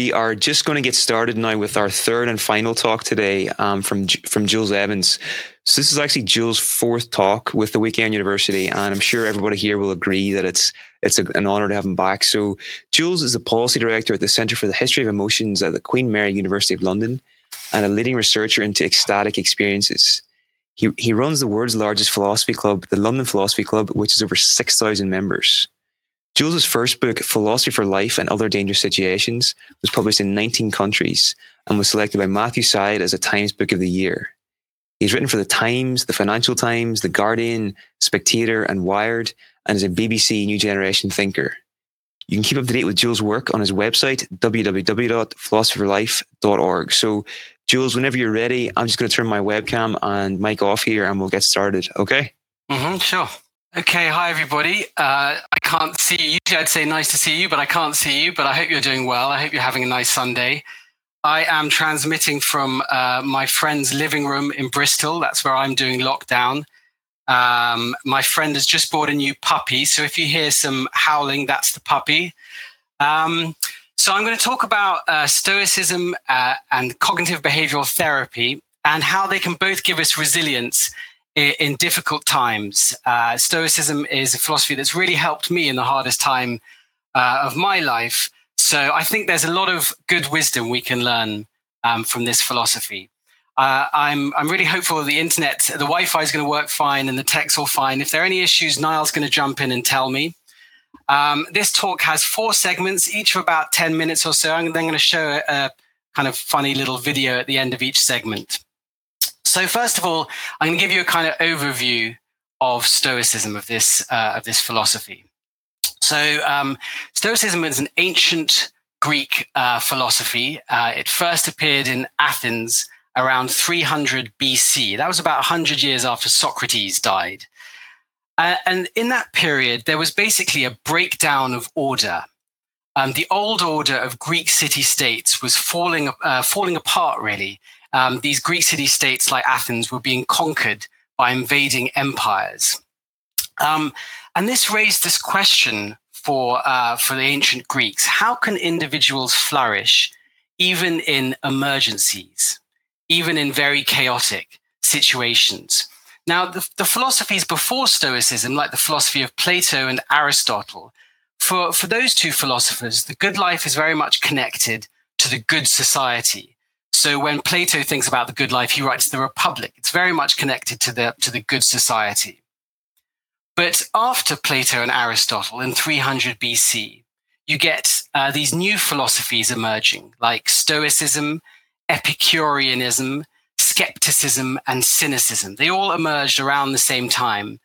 We are just going to get started now with our third and final talk today um, from from Jules Evans. So this is actually Jules' fourth talk with the Weekend University, and I'm sure everybody here will agree that it's it's a, an honour to have him back. So Jules is the policy director at the Centre for the History of Emotions at the Queen Mary University of London, and a leading researcher into ecstatic experiences. He he runs the world's largest philosophy club, the London Philosophy Club, which has over six thousand members. Jules's first book, Philosophy for Life and Other Dangerous Situations, was published in 19 countries and was selected by Matthew Syed as a Times Book of the Year. He's written for The Times, The Financial Times, The Guardian, Spectator, and Wired, and is a BBC New Generation thinker. You can keep up to date with Jules' work on his website, www.philosophyforlife.org. So, Jules, whenever you're ready, I'm just going to turn my webcam and mic off here and we'll get started. Okay? Mm-hmm, sure. Okay, hi everybody. Uh, I can't see you. Usually I'd say nice to see you, but I can't see you. But I hope you're doing well. I hope you're having a nice Sunday. I am transmitting from uh, my friend's living room in Bristol. That's where I'm doing lockdown. Um, my friend has just bought a new puppy. So if you hear some howling, that's the puppy. Um, so I'm going to talk about uh, Stoicism uh, and cognitive behavioral therapy and how they can both give us resilience in, in difficult times. Uh, Stoicism is a philosophy that's really helped me in the hardest time uh, of my life. So I think there's a lot of good wisdom we can learn um, from this philosophy. Uh, I'm I'm really hopeful the internet, the Wi-Fi is going to work fine and the tech's all fine. If there are any issues, Niall's going to jump in and tell me. Um, this talk has four segments, each of about 10 minutes or so. I'm then going to show a, a kind of funny little video at the end of each segment. So first of all, I'm going to give you a kind of overview of Stoicism, of this, uh, of this philosophy. So um, Stoicism is an ancient Greek uh, philosophy. Uh, it first appeared in Athens around 300 BC. That was about 100 years after Socrates died. Uh, and in that period, there was basically a breakdown of order. Um, the old order of Greek city states was falling, uh, falling apart, really um, these Greek city states like Athens were being conquered by invading empires. Um, and this raised this question for, uh, for the ancient Greeks how can individuals flourish even in emergencies, even in very chaotic situations? Now, the, the philosophies before Stoicism, like the philosophy of Plato and Aristotle, for, for those two philosophers, the good life is very much connected to the good society. So when Plato thinks about the good life, he writes the Republic. It's very much connected to the, to the good society. But after Plato and Aristotle in 300 BC, you get uh, these new philosophies emerging, like Stoicism, Epicureanism, skepticism, and cynicism. They all emerged around the same time.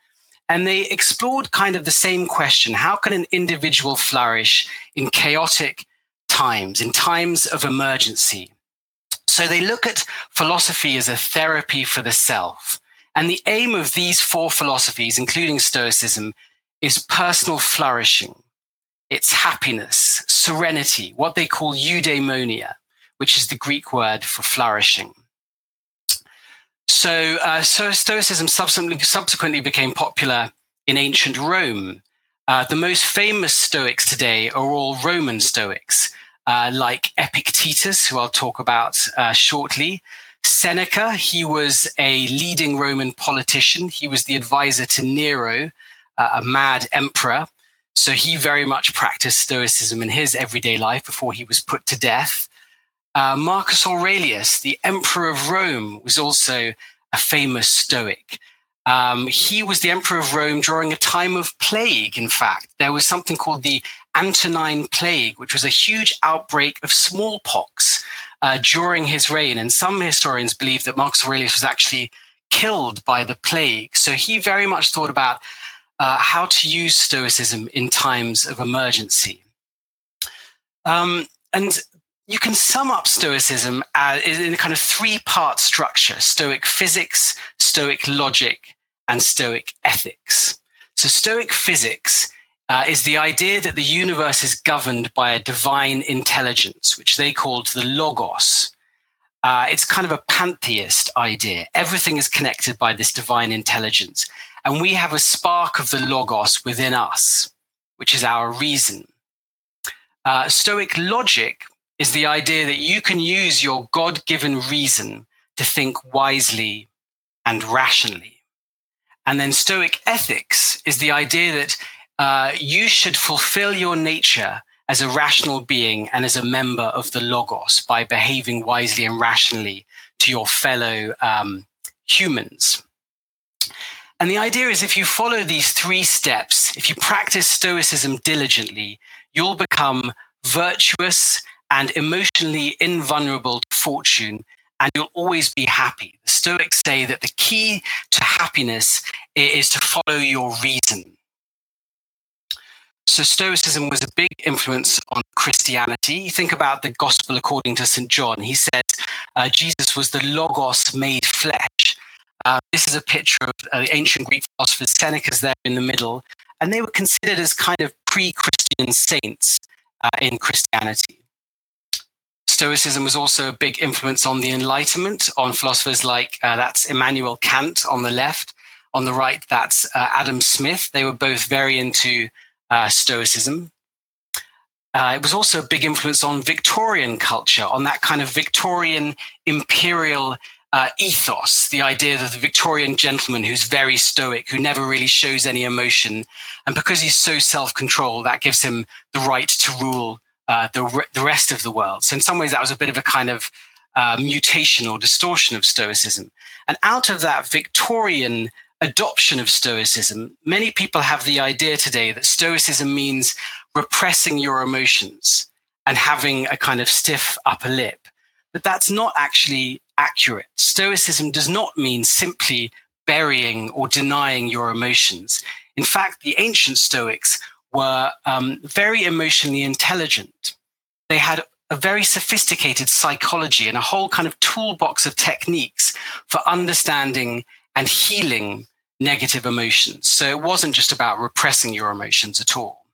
And they explored kind of the same question how can an individual flourish in chaotic times, in times of emergency? So they look at philosophy as a therapy for the self. And the aim of these four philosophies, including Stoicism, is personal flourishing. It's happiness, serenity, what they call eudaimonia, which is the Greek word for flourishing. So, uh, so Stoicism subsequently, subsequently became popular in ancient Rome. Uh, the most famous Stoics today are all Roman Stoics uh, like Epictetus, who I'll talk about uh, shortly. Seneca, he was a leading Roman politician. He was the advisor to Nero, uh, a mad emperor. So he very much practiced Stoicism in his everyday life before he was put to death. Uh, Marcus Aurelius, the emperor of Rome, was also a famous Stoic. Um, he was the emperor of Rome during a time of plague, in fact. There was something called the Antonine Plague, which was a huge outbreak of smallpox uh, during his reign. And some historians believe that Marcus Aurelius was actually killed by the plague. So he very much thought about uh, how to use Stoicism in times of emergency. Um, and you can sum up Stoicism as, in a kind of three part structure Stoic physics, Stoic logic, and Stoic ethics. So, Stoic physics uh, is the idea that the universe is governed by a divine intelligence, which they called the logos. Uh, it's kind of a pantheist idea. Everything is connected by this divine intelligence. And we have a spark of the logos within us, which is our reason. Uh, Stoic logic is the idea that you can use your God given reason to think wisely and rationally. And then Stoic ethics is the idea that uh, you should fulfill your nature as a rational being and as a member of the Logos by behaving wisely and rationally to your fellow um, humans. And the idea is if you follow these three steps, if you practice Stoicism diligently, you'll become virtuous and emotionally invulnerable to fortune, and you'll always be happy. The Stoics say that the key to happiness is to follow your reason. So, Stoicism was a big influence on Christianity. You think about the Gospel according to St. John. He says uh, Jesus was the Logos made flesh. Uh, this is a picture of uh, the ancient Greek philosophers. Seneca's there in the middle, and they were considered as kind of pre Christian saints uh, in Christianity. Stoicism was also a big influence on the Enlightenment, on philosophers like uh, that's Immanuel Kant on the left. On the right, that's uh, Adam Smith. They were both very into uh, Stoicism. Uh, it was also a big influence on Victorian culture, on that kind of Victorian imperial uh, ethos, the idea that the Victorian gentleman who's very stoic, who never really shows any emotion, and because he's so self-controlled, that gives him the right to rule uh, the, re- the rest of the world. So in some ways, that was a bit of a kind of uh, mutation or distortion of Stoicism. And out of that Victorian adoption of Stoicism, many people have the idea today that Stoicism means repressing your emotions and having a kind of stiff upper lip. But that's not actually accurate. Stoicism does not mean simply burying or denying your emotions. In fact, the ancient Stoics were um, very emotionally intelligent. They had a very sophisticated psychology and a whole kind of toolbox of techniques for understanding and healing negative emotions. So it wasn't just about repressing your emotions at all.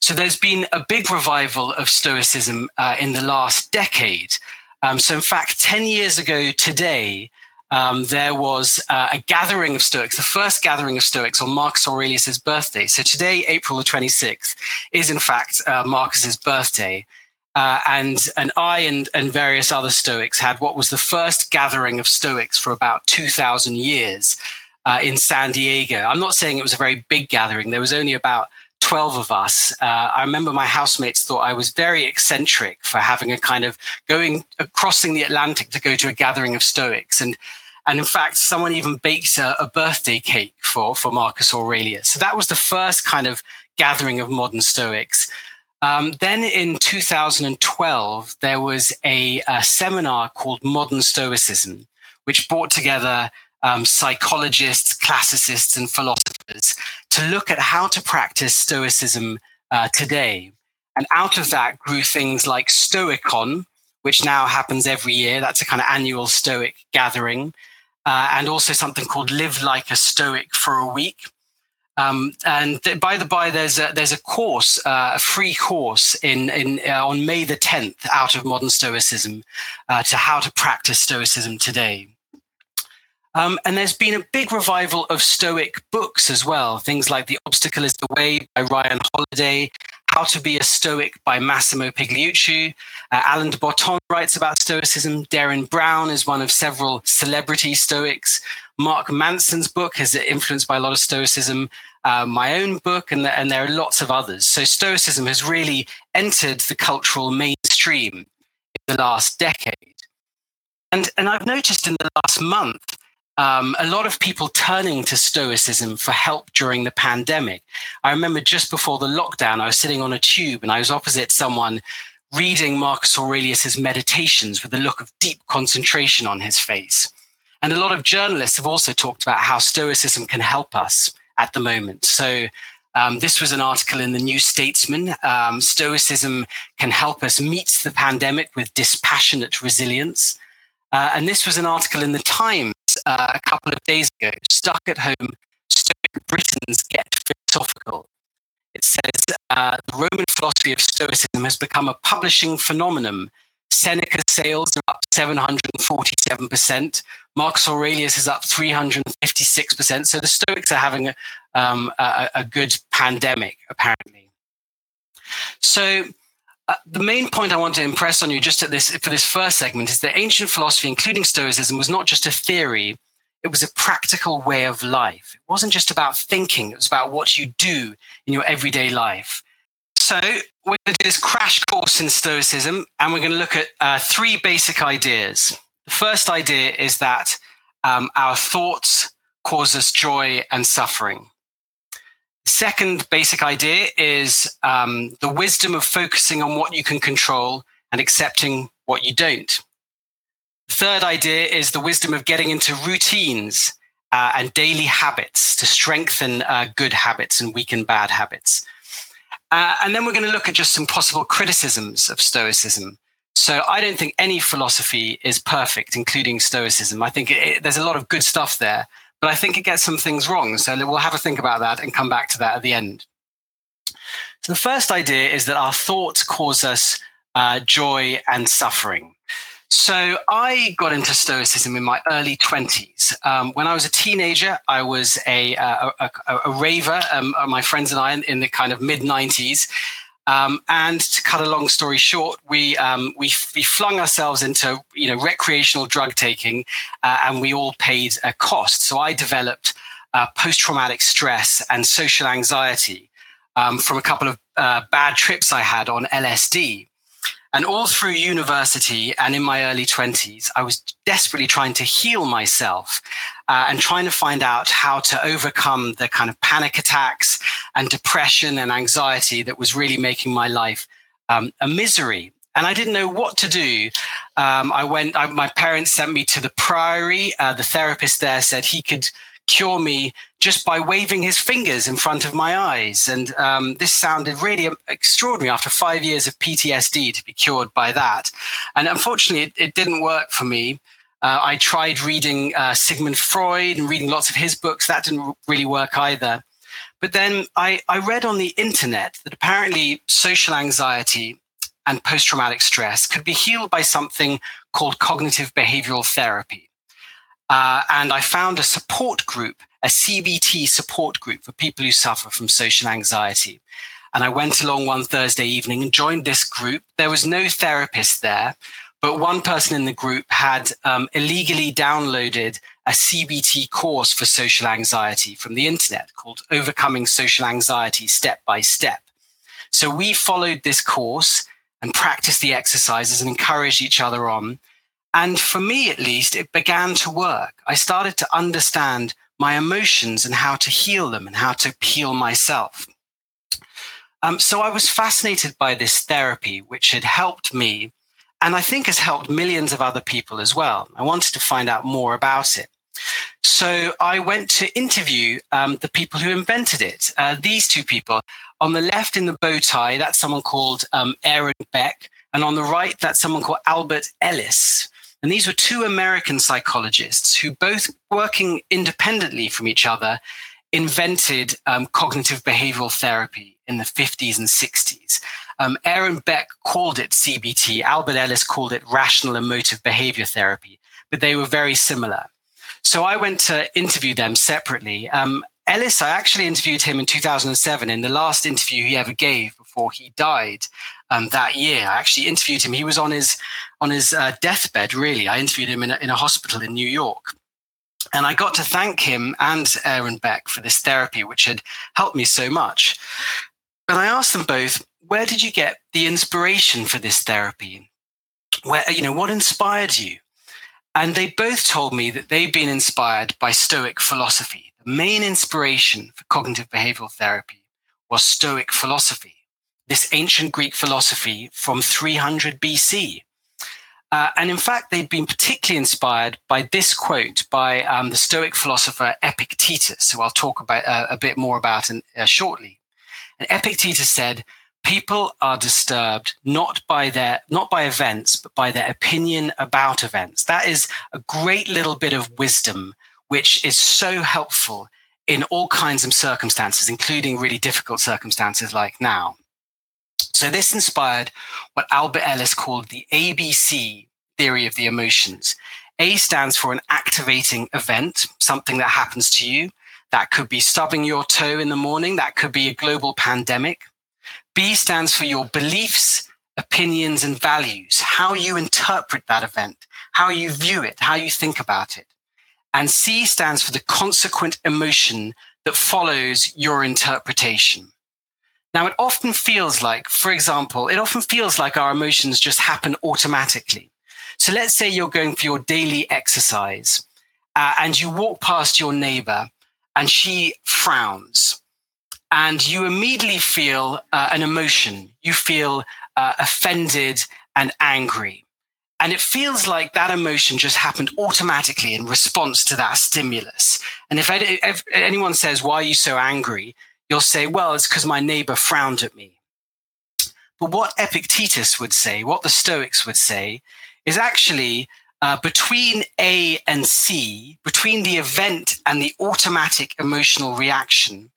So there's been a big revival of Stoicism uh, in the last decade. Um, so, in fact, 10 years ago today, um, there was uh, a gathering of Stoics, the first gathering of Stoics on Marcus Aurelius's birthday. So today, April the 26th, is in fact uh, Marcus's birthday. Uh, and and I and, and various other Stoics had what was the first gathering of Stoics for about 2,000 years uh, in San Diego. I'm not saying it was a very big gathering. There was only about 12 of us. Uh, I remember my housemates thought I was very eccentric for having a kind of going, uh, crossing the Atlantic to go to a gathering of Stoics. And and in fact, someone even baked a, a, birthday cake for, for Marcus Aurelius. So that was the first kind of gathering of modern Stoics. Um, then in 2012, there was a, a, seminar called Modern Stoicism, which brought together um, psychologists, classicists, and philosophers to look at how to practice Stoicism uh, today. And out of that grew things like Stoicon, which now happens every year. That's a kind of annual Stoic gathering uh, and also something called Live Like a Stoic for a Week. Um, and th- by the by, there's a, there's a course, uh, a free course in, in uh, on May the 10th out of modern Stoicism uh, to how to practice Stoicism today. Um, and there's been a big revival of Stoic books as well. Things like The Obstacle is the Way by Ryan Holiday, how to Be a Stoic by Massimo Pigliucci. Uh, Alain de Botton writes about Stoicism. Derren Brown is one of several celebrity Stoics. Mark Manson's book is influenced by a lot of Stoicism. Uh, my own book, and, the, and there are lots of others. So Stoicism has really entered the cultural mainstream in the last decade. And, and I've noticed in the last month um, a lot of people turning to Stoicism for help during the pandemic. I remember just before the lockdown, I was sitting on a tube and I was opposite someone reading Marcus Aurelius's meditations with a look of deep concentration on his face. And a lot of journalists have also talked about how Stoicism can help us at the moment. So um, this was an article in the New Statesman. Um, Stoicism can help us meet the pandemic with dispassionate resilience. Uh, and this was an article in the Times uh, a couple of days ago. Stuck at home, Stoic Britons get philosophical. It says uh, the Roman philosophy of Stoicism has become a publishing phenomenon. Seneca's sales are up 747%. Marcus Aurelius is up 356%. So the Stoics are having a, um, a, a good pandemic, apparently. So uh, the main point I want to impress on you just at this for this first segment is that ancient philosophy, including Stoicism, was not just a theory; it was a practical way of life. It wasn't just about thinking; it was about what you do in your everyday life. So we're going to do this crash course in Stoicism, and we're going to look at uh, three basic ideas. The first idea is that um, our thoughts cause us joy and suffering. Second basic idea is um, the wisdom of focusing on what you can control and accepting what you don't. Third idea is the wisdom of getting into routines uh, and daily habits to strengthen uh, good habits and weaken bad habits. Uh, and then we're going to look at just some possible criticisms of Stoicism. So I don't think any philosophy is perfect, including Stoicism. I think it, there's a lot of good stuff there, but I think it gets some things wrong. So we'll have a think about that and come back to that at the end. So the first idea is that our thoughts cause us uh, joy and suffering. So I got into Stoicism in my early 20s. Um, when I was a teenager, I was a, a, a, a raver, um, my friends and I, in, in the kind of mid 90s. Um, and to cut a long story short, we, um, we, we flung ourselves into you know recreational drug taking, uh, and we all paid a cost. So I developed uh, post traumatic stress and social anxiety um, from a couple of uh, bad trips I had on LSD. And all through university and in my early 20s, I was desperately trying to heal myself uh, and trying to find out how to overcome the kind of panic attacks and depression and anxiety that was really making my life um, a misery. And I didn't know what to do. Um, I went, I, my parents sent me to the priory. Uh, the therapist there said he could cure me just by waving his fingers in front of my eyes. And um, this sounded really extraordinary after five years of PTSD to be cured by that. And unfortunately, it, it didn't work for me. Uh, I tried reading uh, Sigmund Freud and reading lots of his books. That didn't really work either. But then I, I read on the internet that apparently social anxiety and post traumatic stress could be healed by something called cognitive behavioral therapy. Uh, and I found a support group, a CBT support group for people who suffer from social anxiety. And I went along one Thursday evening and joined this group. There was no therapist there, but one person in the group had um, illegally downloaded a CBT course for social anxiety from the internet called Overcoming Social Anxiety Step by Step. So we followed this course and practiced the exercises and encouraged each other on. And for me, at least, it began to work. I started to understand my emotions and how to heal them and how to heal myself. Um, so I was fascinated by this therapy, which had helped me and I think has helped millions of other people as well. I wanted to find out more about it. So I went to interview um, the people who invented it. Uh, these two people on the left in the bow tie, that's someone called um, Aaron Beck. And on the right, that's someone called Albert Ellis. And these were two American psychologists who both working independently from each other invented um, cognitive behavioral therapy in the 50s and 60s. Um, Aaron Beck called it CBT. Albert Ellis called it rational emotive behavior therapy, but they were very similar. So I went to interview them separately. Um, Ellis, I actually interviewed him in 2007 in the last interview he ever gave before he died um, that year. I actually interviewed him. He was on his on his uh, deathbed. Really, I interviewed him in a, in a hospital in New York. And I got to thank him and Aaron Beck for this therapy, which had helped me so much. But I asked them both, where did you get the inspiration for this therapy? Where, you know, what inspired you? And they both told me that they've been inspired by Stoic philosophy. The main inspiration for cognitive behavioral therapy was Stoic philosophy, this ancient Greek philosophy from 300 BC. Uh, and in fact, they'd been particularly inspired by this quote by um, the Stoic philosopher Epictetus, who I'll talk about uh, a bit more about in, uh, shortly. And Epictetus said, people are disturbed not by their not by events but by their opinion about events that is a great little bit of wisdom which is so helpful in all kinds of circumstances including really difficult circumstances like now so this inspired what albert ellis called the abc theory of the emotions a stands for an activating event something that happens to you that could be stubbing your toe in the morning that could be a global pandemic B stands for your beliefs opinions, and values, how you interpret that event, how you view it, how you think about it. And C stands for the consequent emotion that follows your interpretation. Now, it often feels like, for example, it often feels like our emotions just happen automatically. So let's say you're going for your daily exercise uh, and you walk past your neighbor and she frowns and you immediately feel uh, an emotion. You feel uh, offended and angry. And it feels like that emotion just happened automatically in response to that stimulus. And if, if anyone says, Why are you so angry? You'll say, Well, it's because my neighbor frowned at me. But what Epictetus would say, what the Stoics would say, is actually uh, between A and C, between the event and the automatic emotional reaction,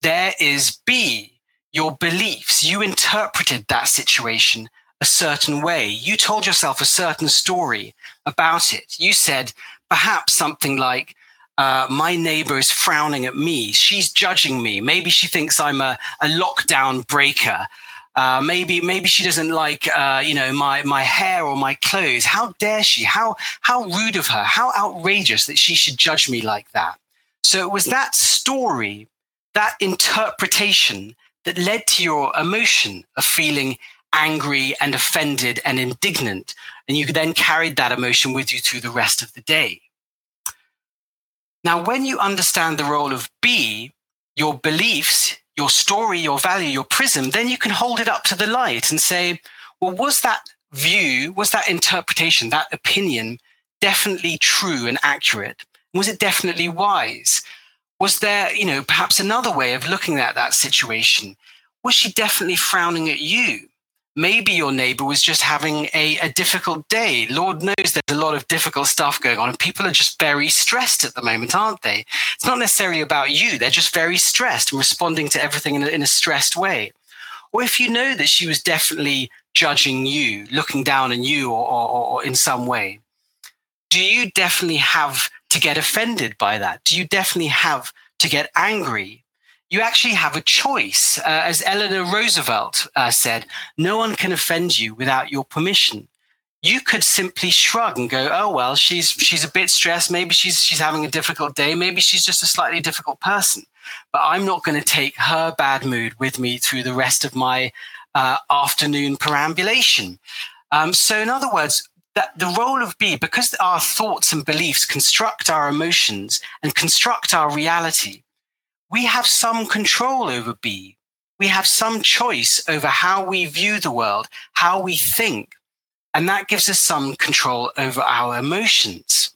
there is B, your beliefs. You interpreted that situation a certain way. You told yourself a certain story about it. You said perhaps something like, uh, my neighbor is frowning at me. She's judging me. Maybe she thinks I'm a, a lockdown breaker. Uh, maybe maybe she doesn't like uh, you know my my hair or my clothes. How dare she? How how rude of her? How outrageous that she should judge me like that. So it was that story that interpretation that led to your emotion of feeling angry and offended and indignant. And you then carried that emotion with you through the rest of the day. Now, when you understand the role of B, your beliefs, your story, your value, your prism, then you can hold it up to the light and say, well, was that view, was that interpretation, that opinion definitely true and accurate? Was it definitely wise? Was there, you know, perhaps another way of looking at that situation? Was she definitely frowning at you? Maybe your neighbor was just having a, a difficult day. Lord knows there's a lot of difficult stuff going on, and people are just very stressed at the moment, aren't they? It's not necessarily about you. They're just very stressed and responding to everything in a, in a stressed way. Or if you know that she was definitely judging you, looking down on you, or, or, or in some way, do you definitely have to get offended by that? Do you definitely have to get angry? You actually have a choice. Uh, as Eleanor Roosevelt uh, said, no one can offend you without your permission. You could simply shrug and go, "Oh well, she's she's a bit stressed. Maybe she's she's having a difficult day. Maybe she's just a slightly difficult person." But I'm not going to take her bad mood with me through the rest of my uh, afternoon perambulation. Um, so, in other words, that the role of B, because our thoughts and beliefs construct our emotions and construct our reality, we have some control over B. We have some choice over how we view the world, how we think. And that gives us some control over our emotions.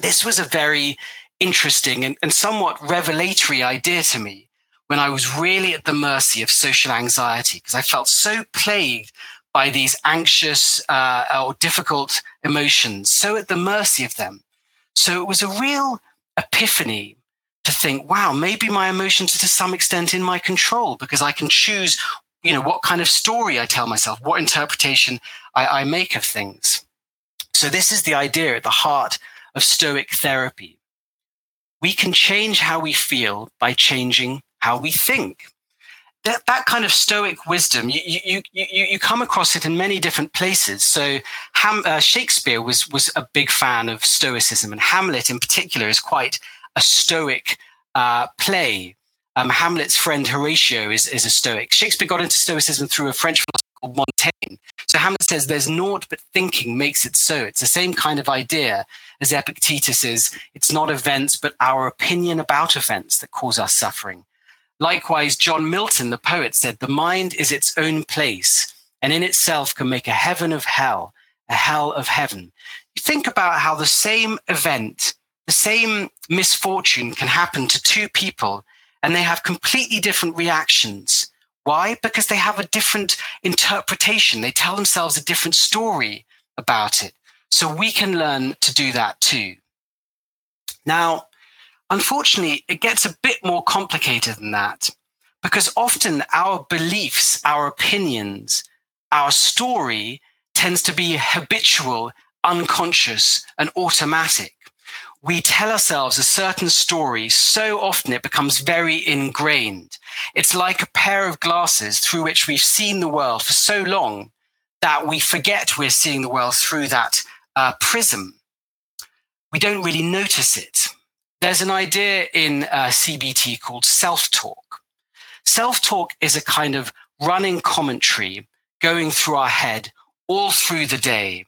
This was a very interesting and, and somewhat revelatory idea to me when I was really at the mercy of social anxiety because I felt so plagued by these anxious uh, or difficult emotions, so at the mercy of them. So it was a real epiphany to think, wow, maybe my emotions are to some extent in my control because I can choose, you know, what kind of story I tell myself, what interpretation I, I make of things. So this is the idea at the heart of Stoic therapy. We can change how we feel by changing how we think that, that kind of stoic wisdom, you, you, you, you come across it in many different places. So Ham, uh, Shakespeare was, was a big fan of stoicism, and Hamlet in particular is quite a stoic uh, play. Um, Hamlet's friend Horatio is, is a stoic. Shakespeare got into stoicism through a French philosopher called Montaigne. So Hamlet says there's naught but thinking makes it so. It's the same kind of idea as Epictetus is. It's not events, but our opinion about events that cause us suffering. Likewise, John Milton, the poet, said, The mind is its own place and in itself can make a heaven of hell, a hell of heaven. You think about how the same event, the same misfortune can happen to two people and they have completely different reactions. Why? Because they have a different interpretation. They tell themselves a different story about it. So we can learn to do that too. Now, Unfortunately, it gets a bit more complicated than that because often our beliefs, our opinions, our story tends to be habitual, unconscious, and automatic. We tell ourselves a certain story so often it becomes very ingrained. It's like a pair of glasses through which we've seen the world for so long that we forget we're seeing the world through that uh, prism. We don't really notice it. There's an idea in uh, CBT called self talk. Self talk is a kind of running commentary going through our head all through the day.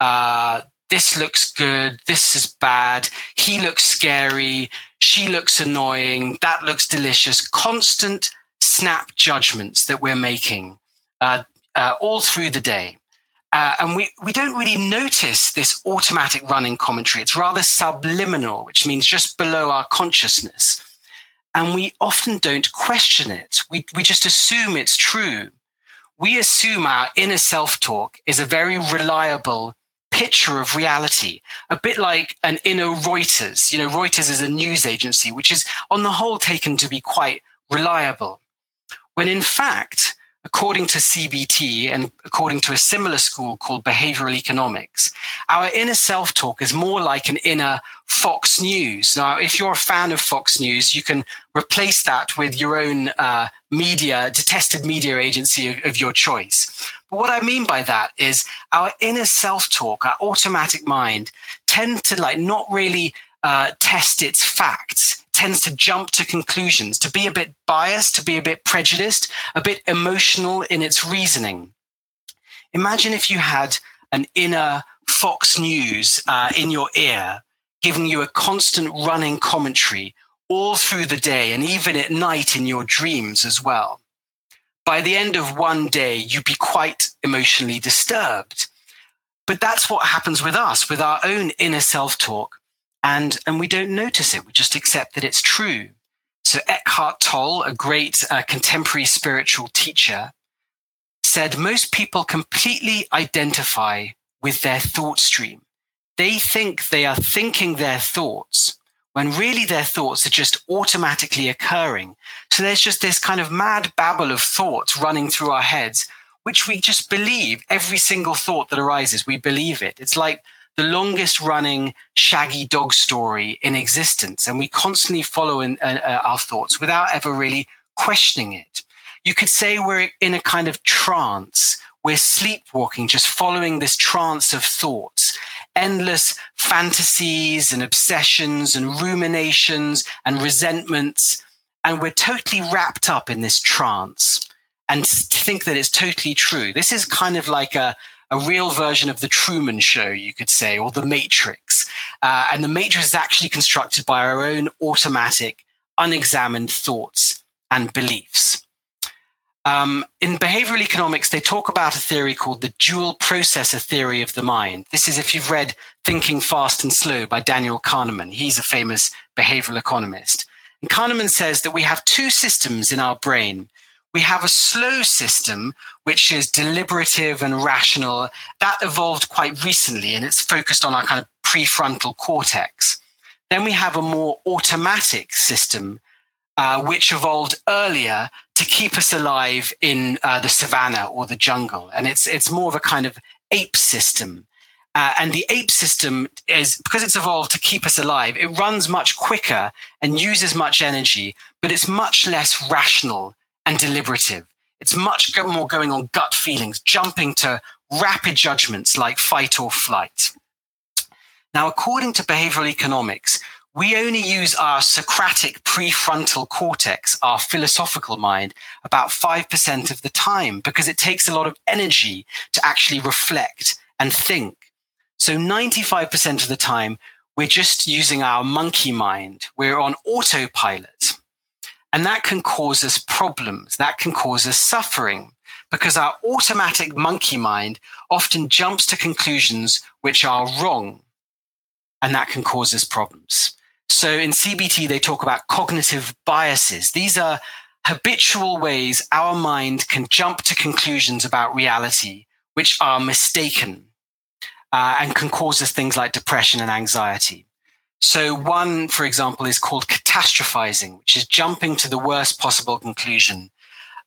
Uh, this looks good. This is bad. He looks scary. She looks annoying. That looks delicious. Constant snap judgments that we're making uh, uh, all through the day. Uh, and we, we don't really notice this automatic running commentary. It's rather subliminal, which means just below our consciousness. And we often don't question it. We, we just assume it's true. We assume our inner self talk is a very reliable picture of reality, a bit like an inner Reuters. You know, Reuters is a news agency, which is on the whole taken to be quite reliable. When in fact, according to CBT and according to a similar school called behavioral economics, our inner self talk is more like an inner Fox News. Now, if you're a fan of Fox News, you can replace that with your own uh, media, detested media agency of, of your choice. But what I mean by that is our inner self talk, our automatic mind tend to like not really uh, test its facts tends to jump to conclusions, to be a bit biased, to be a bit prejudiced, a bit emotional in its reasoning. Imagine if you had an inner Fox News uh, in your ear, giving you a constant running commentary all through the day and even at night in your dreams as well. By the end of one day, you'd be quite emotionally disturbed. But that's what happens with us, with our own inner self talk and and we don't notice it. We just accept that it's true. So Eckhart Tolle, a great uh, contemporary spiritual teacher, said most people completely identify with their thought stream. They think they are thinking their thoughts when really their thoughts are just automatically occurring. So there's just this kind of mad babble of thoughts running through our heads, which we just believe every single thought that arises. We believe it. It's like the longest running shaggy dog story in existence. And we constantly follow in, uh, uh, our thoughts without ever really questioning it. You could say we're in a kind of trance. We're sleepwalking, just following this trance of thoughts, endless fantasies and obsessions and ruminations and resentments. And we're totally wrapped up in this trance and think that it's totally true. This is kind of like a, a real version of the Truman Show, you could say, or the Matrix. Uh, and the Matrix is actually constructed by our own automatic, unexamined thoughts and beliefs. Um, in behavioral economics, they talk about a theory called the dual processor theory of the mind. This is if you've read Thinking Fast and Slow by Daniel Kahneman. He's a famous behavioral economist. And Kahneman says that we have two systems in our brain we have a slow system, which is deliberative and rational. That evolved quite recently and it's focused on our kind of prefrontal cortex. Then we have a more automatic system, uh, which evolved earlier to keep us alive in uh, the savannah or the jungle. And it's, it's more of a kind of ape system. Uh, and the ape system is because it's evolved to keep us alive, it runs much quicker and uses much energy, but it's much less rational and deliberative. It's much more going on gut feelings, jumping to rapid judgments like fight or flight. Now, according to behavioral economics, we only use our Socratic prefrontal cortex, our philosophical mind, about 5% of the time because it takes a lot of energy to actually reflect and think. So 95% of the time, we're just using our monkey mind. We're on autopilot. And that can cause us problems. That can cause us suffering because our automatic monkey mind often jumps to conclusions which are wrong. And that can cause us problems. So in CBT, they talk about cognitive biases. These are habitual ways our mind can jump to conclusions about reality which are mistaken uh, and can cause us things like depression and anxiety. So one, for example, is called catastrophizing, which is jumping to the worst possible conclusion.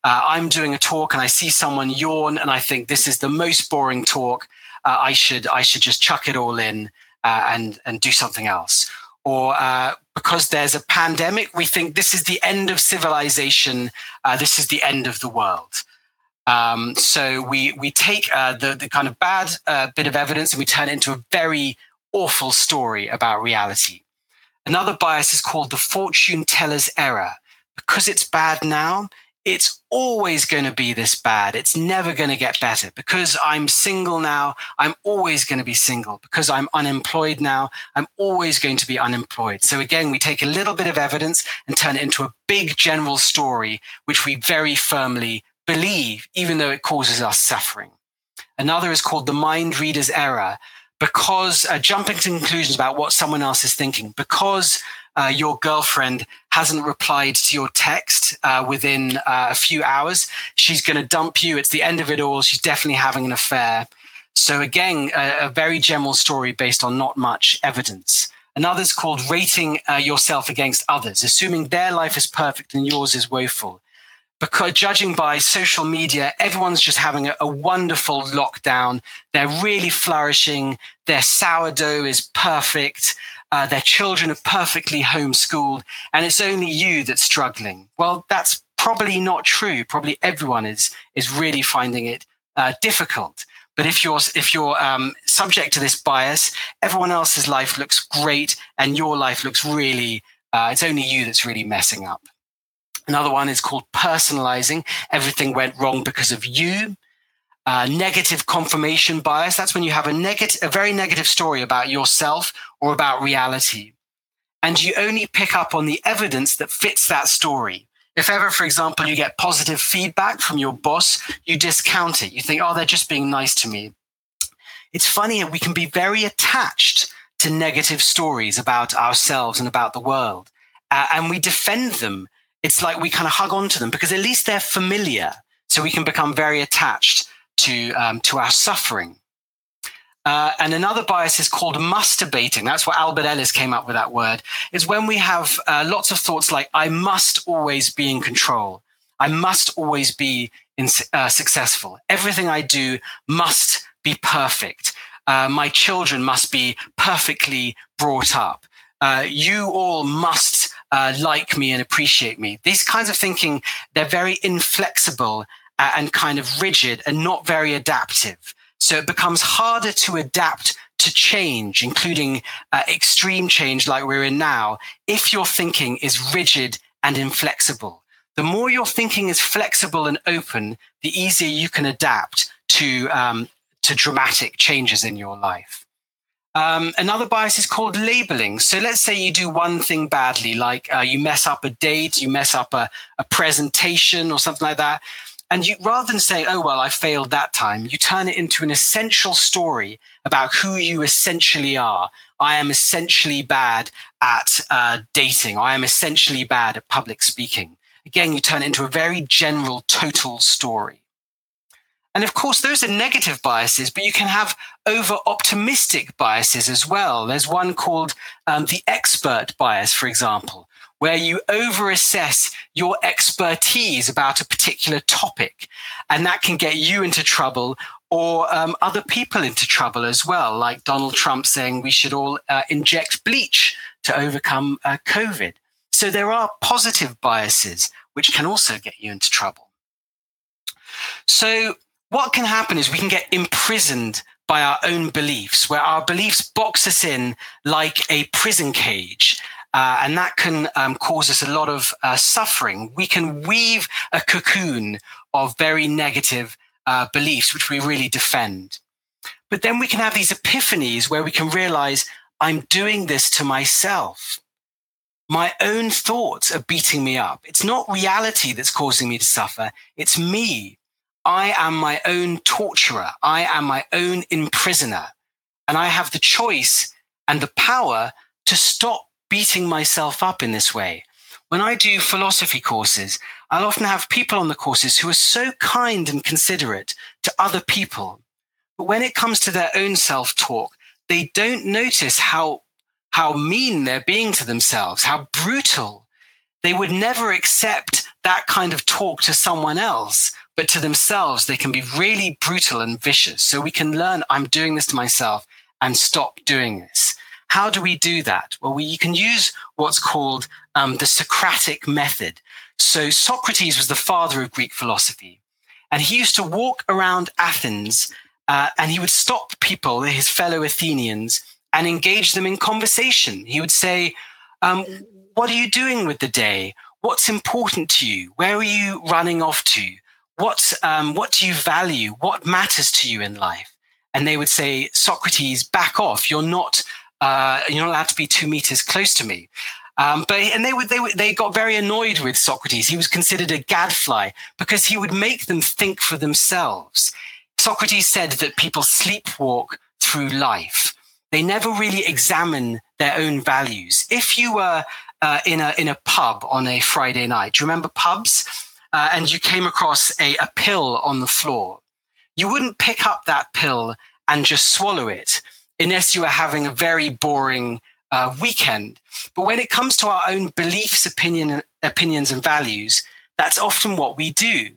Uh, I'm doing a talk and I see someone yawn and I think this is the most boring talk. Uh, I should I should just chuck it all in uh, and and do something else. Or uh, because there's a pandemic, we think this is the end of civilization. Uh, this is the end of the world. Um, so we we take uh, the the kind of bad uh, bit of evidence and we turn it into a very awful story about reality. Another bias is called the fortune teller's error. Because it's bad now, it's always going to be this bad. It's never going to get better. Because I'm single now, I'm always going to be single. Because I'm unemployed now, I'm always going to be unemployed. So again, we take a little bit of evidence and turn it into a big general story, which we very firmly believe, even though it causes us suffering. Another is called the mind reader's error because uh, jumping to conclusions about what someone else is thinking, because uh, your girlfriend hasn't replied to your text uh, within uh, a few hours, she's going to dump you. It's the end of it all. She's definitely having an affair. So, again, a, a very general story based on not much evidence. Another is called rating uh, yourself against others, assuming their life is perfect and yours is woeful because judging by social media, everyone's just having a, a, wonderful lockdown. They're really flourishing. Their sourdough is perfect. Uh, their children are perfectly homeschooled, and it's only you that's struggling. Well, that's probably not true. Probably everyone is is really finding it uh, difficult. But if you're if you're um, subject to this bias, everyone else's life looks great, and your life looks really. Uh, it's only you that's really messing up. Another one is called personalizing. Everything went wrong because of you. Uh, negative confirmation bias. That's when you have a negative, a very negative story about yourself or about reality. And you only pick up on the evidence that fits that story. If ever, for example, you get positive feedback from your boss, you discount it. You think, oh, they're just being nice to me. It's funny, we can be very attached to negative stories about ourselves and about the world. Uh, and we defend them it's like we kind of hug onto them because at least they're familiar. So we can become very attached to, um, to our suffering. Uh, and another bias is called masturbating. That's what Albert Ellis came up with that word. Is when we have uh, lots of thoughts like, I must always be in control. I must always be in, uh, successful. Everything I do must be perfect. Uh, my children must be perfectly brought up. Uh, you all must uh, like me and appreciate me. These kinds of thinking, they're very inflexible and kind of rigid and not very adaptive. So it becomes harder to adapt to change, including uh, extreme change like we're in now, if your thinking is rigid and inflexible. The more your thinking is flexible and open, the easier you can adapt to, um, to dramatic changes in your life. Um, another bias is called labeling. So let's say you do one thing badly, like uh, you mess up a date, you mess up a, a presentation or something like that. And you, rather than say, oh, well, I failed that time, you turn it into an essential story about who you essentially are. I am essentially bad at uh, dating. I am essentially bad at public speaking. Again, you turn it into a very general, total story. And of course, those are negative biases, but you can have over optimistic biases as well. There's one called um, the expert bias, for example, where you over assess your expertise about a particular topic. And that can get you into trouble or um, other people into trouble as well, like Donald Trump saying we should all uh, inject bleach to overcome uh, COVID. So there are positive biases which can also get you into trouble. So what can happen is we can get imprisoned by our own beliefs, where our beliefs box us in like a prison cage. Uh, and that can um, cause us a lot of uh, suffering. We can weave a cocoon of very negative uh, beliefs, which we really defend. But then we can have these epiphanies where we can realize I'm doing this to myself. My own thoughts are beating me up. It's not reality that's causing me to suffer. It's me. I am my own torturer. I am my own imprisoner. And I have the choice and the power to stop beating myself up in this way. When I do philosophy courses, I'll often have people on the courses who are so kind and considerate to other people. But when it comes to their own self talk, they don't notice how, how mean they're being to themselves, how brutal. They would never accept that kind of talk to someone else but to themselves, they can be really brutal and vicious. So we can learn, I'm doing this to myself and stop doing this. How do we do that? Well, we can use what's called um, the Socratic method. So Socrates was the father of Greek philosophy. And he used to walk around Athens uh, and he would stop people, his fellow Athenians, and engage them in conversation. He would say, um, What are you doing with the day? What's important to you? Where are you running off to? What, um, what do you value? What matters to you in life? And they would say, Socrates, back off. You're not, uh, you're not allowed to be two meters close to me. Um, but and they they they got very annoyed with Socrates. He was considered a gadfly because he would make them think for themselves. Socrates said that people sleepwalk through life. They never really examine their own values. If you were uh, in a in a pub on a Friday night, do you remember pubs? Uh, and you came across a, a pill on the floor, you wouldn't pick up that pill and just swallow it unless you are having a very boring uh, weekend. But when it comes to our own beliefs, opinion, opinions, and values, that's often what we do.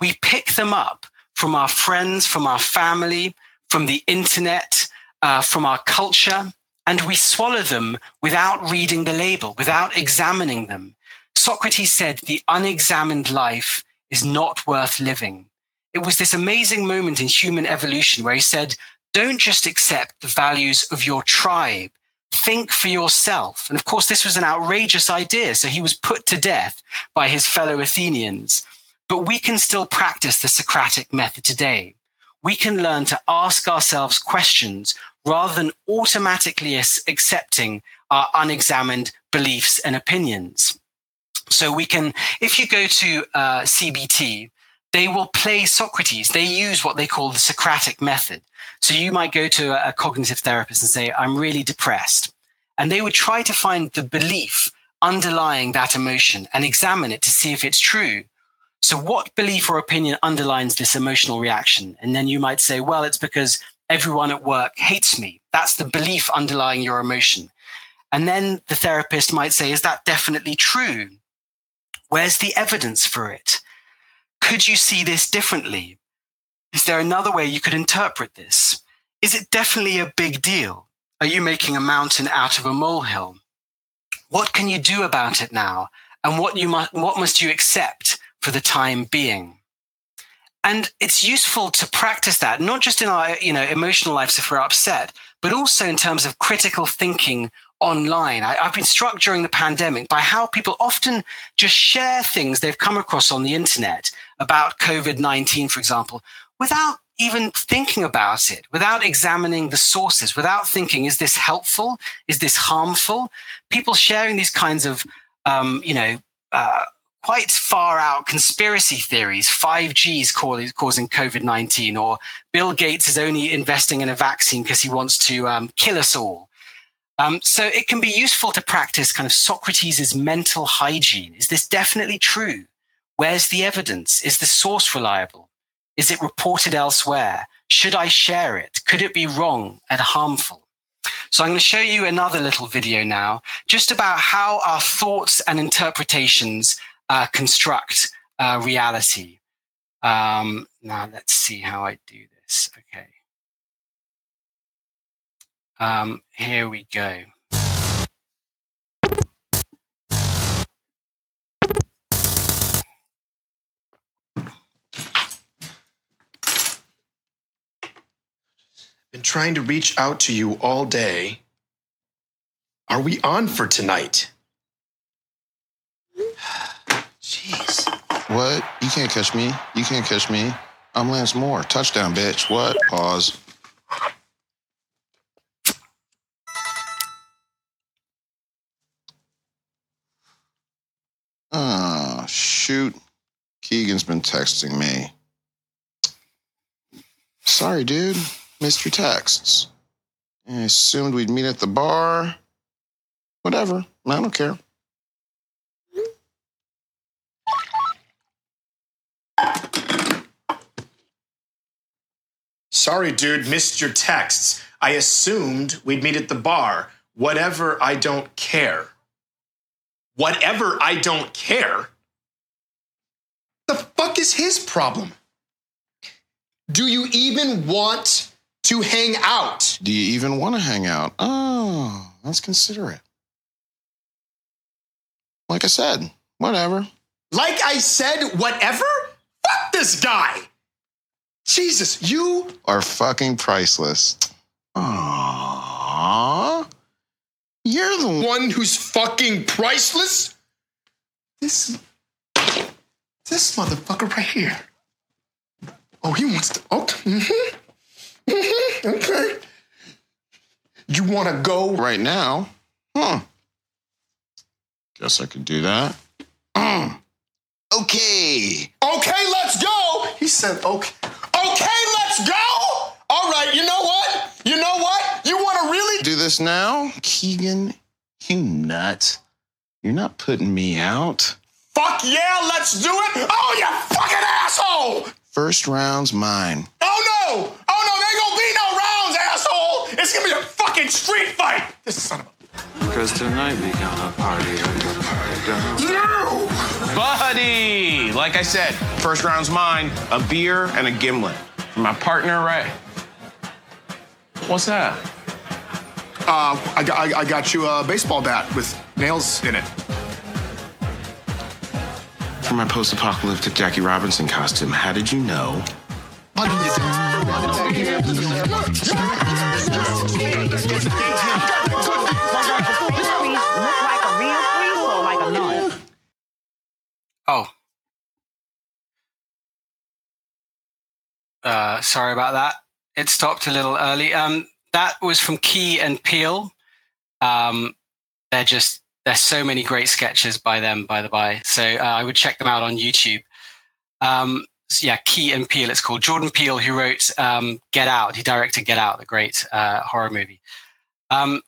We pick them up from our friends, from our family, from the internet, uh, from our culture, and we swallow them without reading the label, without examining them. Socrates said, The unexamined life is not worth living. It was this amazing moment in human evolution where he said, Don't just accept the values of your tribe, think for yourself. And of course, this was an outrageous idea. So he was put to death by his fellow Athenians. But we can still practice the Socratic method today. We can learn to ask ourselves questions rather than automatically accepting our unexamined beliefs and opinions. So we can, if you go to uh, CBT, they will play Socrates. They use what they call the Socratic method. So you might go to a, a cognitive therapist and say, I'm really depressed. And they would try to find the belief underlying that emotion and examine it to see if it's true. So, what belief or opinion underlines this emotional reaction? And then you might say, well, it's because everyone at work hates me. That's the belief underlying your emotion. And then the therapist might say, is that definitely true? Where's the evidence for it? Could you see this differently? Is there another way you could interpret this? Is it definitely a big deal? Are you making a mountain out of a molehill? What can you do about it now? And what you must, what must you accept for the time being? And it's useful to practice that, not just in our, you know, emotional lives if we're upset, but also in terms of critical thinking online. I, have been struck during the pandemic by how people often just share things they've come across on the internet about COVID 19, for example, without even thinking about it, without examining the sources, without thinking, is this helpful? Is this harmful? People sharing these kinds of, um, you know, uh, quite far out conspiracy theories 5G is causing COVID 19, or Bill Gates is only investing in a vaccine because he wants to um, kill us all. Um, so it can be useful to practice kind of Socrates' mental hygiene. Is this definitely true? Where's the evidence? Is the source reliable? Is it reported elsewhere? Should I share it? Could it be wrong and harmful? So I'm going to show you another little video now, just about how our thoughts and interpretations uh, construct uh, reality. Um, now let's see how I do this. Okay. Um, here we go. Been trying to reach out to you all day. Are we on for tonight? Jeez. What? You can't catch me. You can't catch me. I'm Lance Moore. Touchdown, bitch. What? Pause. Oh, shoot. Keegan's been texting me. Sorry, dude. Your texts. I assumed we'd meet at the bar. Whatever. I don't care. Sorry, dude, missed your texts. I assumed we'd meet at the bar. Whatever, I don't care whatever I don't care, the fuck is his problem? Do you even want to hang out? Do you even want to hang out? Oh, that's considerate. Like I said, whatever. Like I said, whatever? Fuck this guy. Jesus, you are fucking priceless. Aww. You're the one who's fucking priceless? This this motherfucker right here. Oh, he wants to. Okay. Mm-hmm. Mm-hmm. Okay. You want to go right now? Huh. Guess I could do that. Mm. Okay. Okay, let's go. He said, okay. Okay, let's go. All right, you know what? You know what? You want to really do this now? Keegan, you nut. You're not putting me out. Fuck yeah, let's do it. Oh, you fucking asshole. First round's mine. Oh, no. Oh, no, there ain't gonna be no rounds, asshole. It's gonna be a fucking street fight. This son of a Cause tonight we gonna party like a party down. No! Buddy! Like I said, first round's mine. A beer and a gimlet. For my partner, right? What's that? Uh, I got, I, I got you a baseball bat with nails in it. For my post-apocalyptic Jackie Robinson costume, how did you know? Oh. Uh, sorry about that. It stopped a little early. Um, that was from Key and Peele. Um, they're just there's so many great sketches by them, by the by. So uh, I would check them out on YouTube. Um, so yeah, Key and Peele. It's called Jordan Peele, who wrote um, Get Out. He directed Get Out, the great uh, horror movie. Um,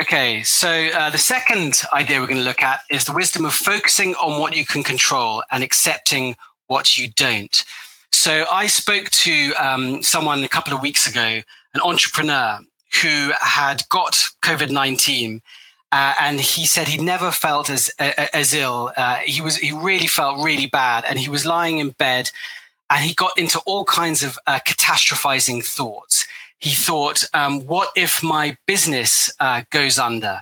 Okay, so uh, the second idea we're going to look at is the wisdom of focusing on what you can control and accepting what you don't. So I spoke to um, someone a couple of weeks ago, an entrepreneur who had got COVID 19. Uh, and he said he'd never felt as as ill. Uh, he was he really felt really bad, and he was lying in bed, and he got into all kinds of uh, catastrophizing thoughts he thought, um, what if my business uh, goes under?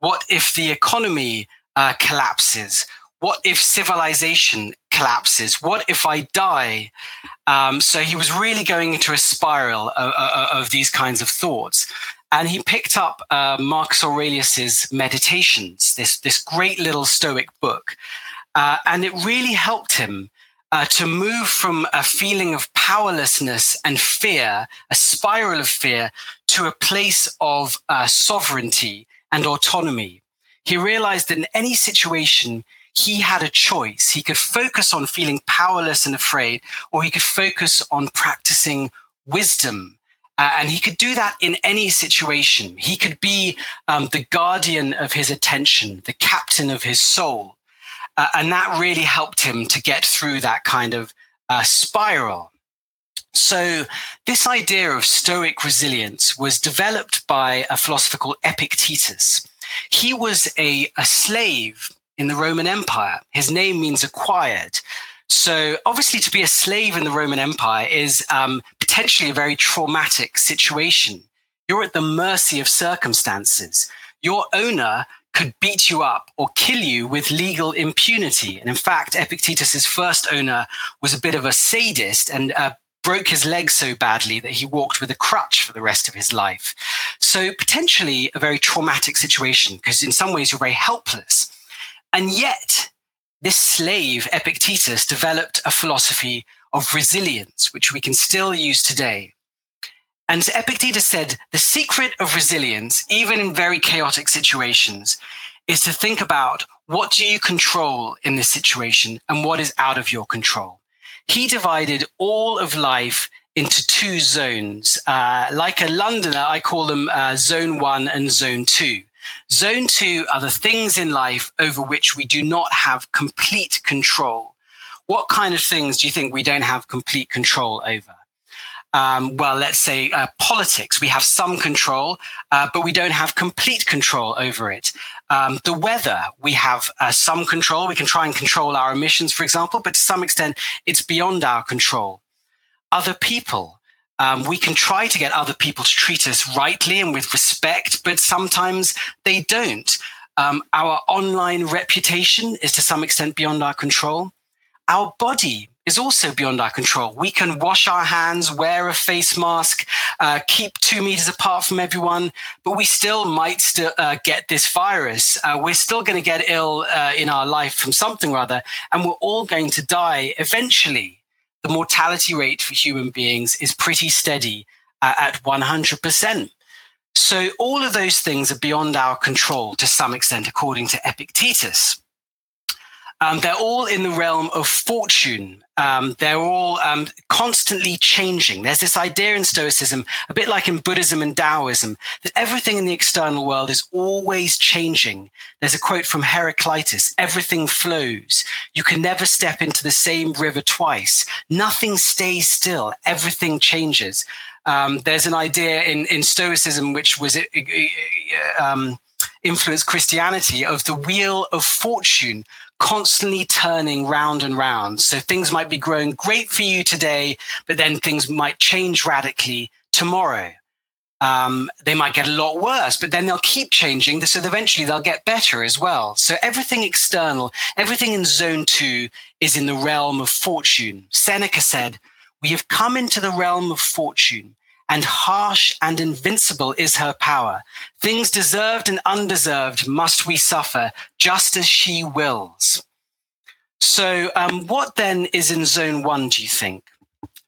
What if the economy uh, collapses? What if civilization collapses? What if I die? Um, so he was really going into a spiral of, of, of these kinds of thoughts. And he picked up uh, Marcus Aurelius's Meditations, this, this great little Stoic book. Uh, and it really helped him uh, to move from a feeling of powerlessness and fear, a spiral of fear, to a place of uh, sovereignty and autonomy. He realized that in any situation, he had a choice. He could focus on feeling powerless and afraid, or he could focus on practicing wisdom. Uh, and he could do that in any situation. He could be um, the guardian of his attention, the captain of his soul. Uh, and that really helped him to get through that kind of uh, spiral. So, this idea of Stoic resilience was developed by a philosopher called Epictetus. He was a, a slave in the Roman Empire. His name means acquired. So, obviously, to be a slave in the Roman Empire is um, potentially a very traumatic situation. You're at the mercy of circumstances. Your owner could beat you up or kill you with legal impunity. And in fact, Epictetus's first owner was a bit of a sadist and uh, broke his leg so badly that he walked with a crutch for the rest of his life. So potentially a very traumatic situation because in some ways you're very helpless. And yet, this slave, Epictetus, developed a philosophy of resilience, which we can still use today. And Epictetus said the secret of resilience, even in very chaotic situations, is to think about what do you control in this situation and what is out of your control. He divided all of life into two zones. Uh, like a Londoner, I call them uh, zone one and zone two. Zone two are the things in life over which we do not have complete control. What kind of things do you think we don't have complete control over? um, well, let's say uh, politics. We have some control, uh, but we don't have complete control over it. Um, the weather, we have uh, some control. We can try and control our emissions, for example, but to some extent, it's beyond our control. Other people, um, we can try to get other people to treat us rightly and with respect, but sometimes they don't. Um, our online reputation is to some extent beyond our control. Our body is also beyond our control. We can wash our hands, wear a face mask, uh, keep two meters apart from everyone, but we still might still uh, get this virus. Uh, we're still going to get ill uh, in our life from something or other, and we're all going to die eventually. The mortality rate for human beings is pretty steady uh, at 100%. So all of those things are beyond our control to some extent, according to Epictetus. Um, they're all in the realm of fortune. Um, they're all um, constantly changing. There's this idea in Stoicism, a bit like in Buddhism and Taoism, that everything in the external world is always changing. There's a quote from Heraclitus everything flows. You can never step into the same river twice. Nothing stays still, everything changes. Um, there's an idea in, in Stoicism, which was uh, uh, um, influenced Christianity, of the wheel of fortune constantly turning round and round. So things might be growing great for you today, but then things might change radically tomorrow. Um, they might get a lot worse, but then they'll keep changing. So eventually they'll get better as well. So everything external, everything in zone two is in the realm of fortune. Seneca said, we have come into the realm of fortune and harsh and invincible is her power. Things deserved and undeserved must we suffer, just as she wills. So, um, what then is in zone one, do you think?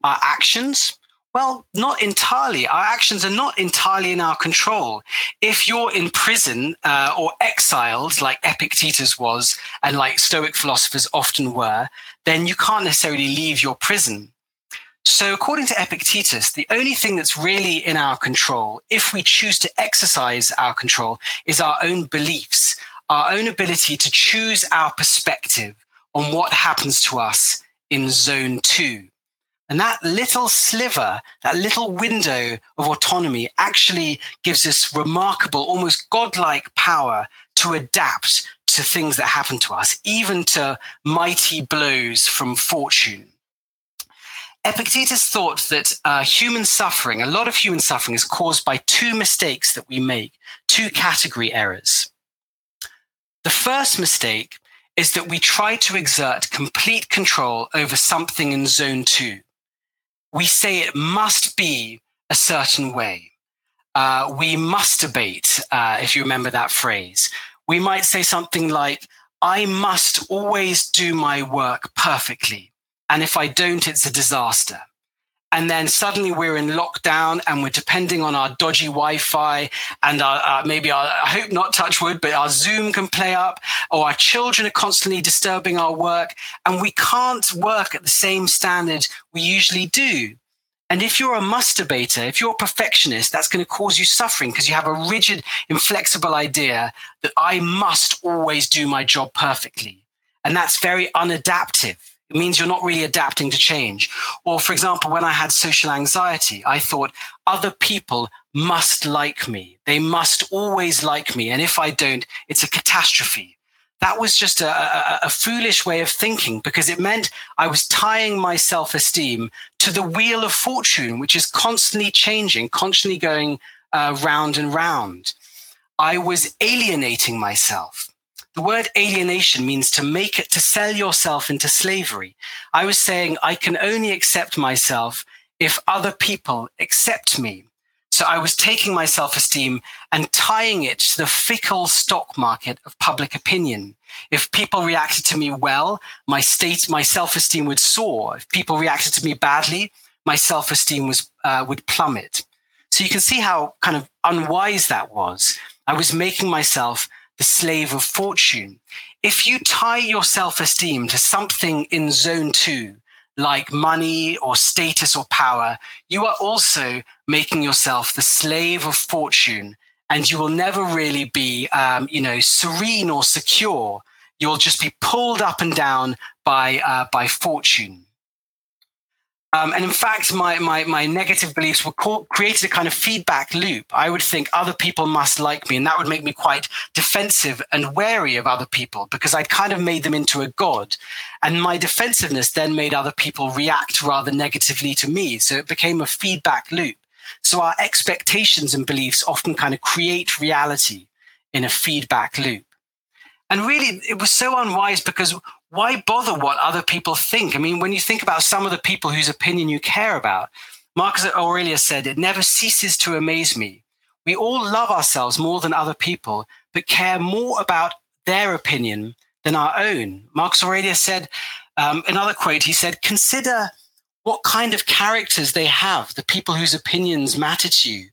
Our actions? Well, not entirely. Our actions are not entirely in our control. If you're in prison uh, or exiled, like Epictetus was, and like Stoic philosophers often were, then you can't necessarily leave your prison. So, according to Epictetus, the only thing that's really in our control, if we choose to exercise our control, is our own beliefs, our own ability to choose our perspective on what happens to us in zone two. And that little sliver, that little window of autonomy actually gives us remarkable, almost godlike power to adapt to things that happen to us, even to mighty blows from fortune. Epictetus thought that uh, human suffering, a lot of human suffering, is caused by two mistakes that we make, two category errors. The first mistake is that we try to exert complete control over something in zone two. We say it must be a certain way. Uh, we musturbate, uh, if you remember that phrase. We might say something like, I must always do my work perfectly. And if I don't, it's a disaster. And then suddenly we're in lockdown and we're depending on our dodgy Wi-Fi and our, uh, maybe our, I hope not touch wood, but our Zoom can play up or our children are constantly disturbing our work and we can't work at the same standard we usually do. And if you're a musturbator, if you're a perfectionist, that's going to cause you suffering because you have a rigid, inflexible idea that I must always do my job perfectly. And that's very unadaptive. It means you're not really adapting to change. Or, for example, when I had social anxiety, I thought other people must like me. They must always like me. And if I don't, it's a catastrophe. That was just a, a, a foolish way of thinking because it meant I was tying my self esteem to the wheel of fortune, which is constantly changing, constantly going uh, round and round. I was alienating myself. The word alienation means to make it, to sell yourself into slavery. I was saying I can only accept myself if other people accept me. So I was taking my self esteem and tying it to the fickle stock market of public opinion. If people reacted to me well, my state, my self esteem would soar. If people reacted to me badly, my self esteem was, uh, would plummet. So you can see how kind of unwise that was. I was making myself the slave of fortune. If you tie your self esteem to something in zone two, like money or status or power, you are also making yourself the slave of fortune and you will never really be, um, you know, serene or secure. You'll just be pulled up and down by, uh, by fortune. Um, and in fact, my, my, my negative beliefs were co- created a kind of feedback loop. I would think other people must like me, and that would make me quite defensive and wary of other people because I'd kind of made them into a god. And my defensiveness then made other people react rather negatively to me. So it became a feedback loop. So our expectations and beliefs often kind of create reality in a feedback loop. And really, it was so unwise because why bother what other people think? I mean, when you think about some of the people whose opinion you care about, Marcus Aurelius said, It never ceases to amaze me. We all love ourselves more than other people, but care more about their opinion than our own. Marcus Aurelius said, um, another quote, he said, Consider what kind of characters they have, the people whose opinions matter to you.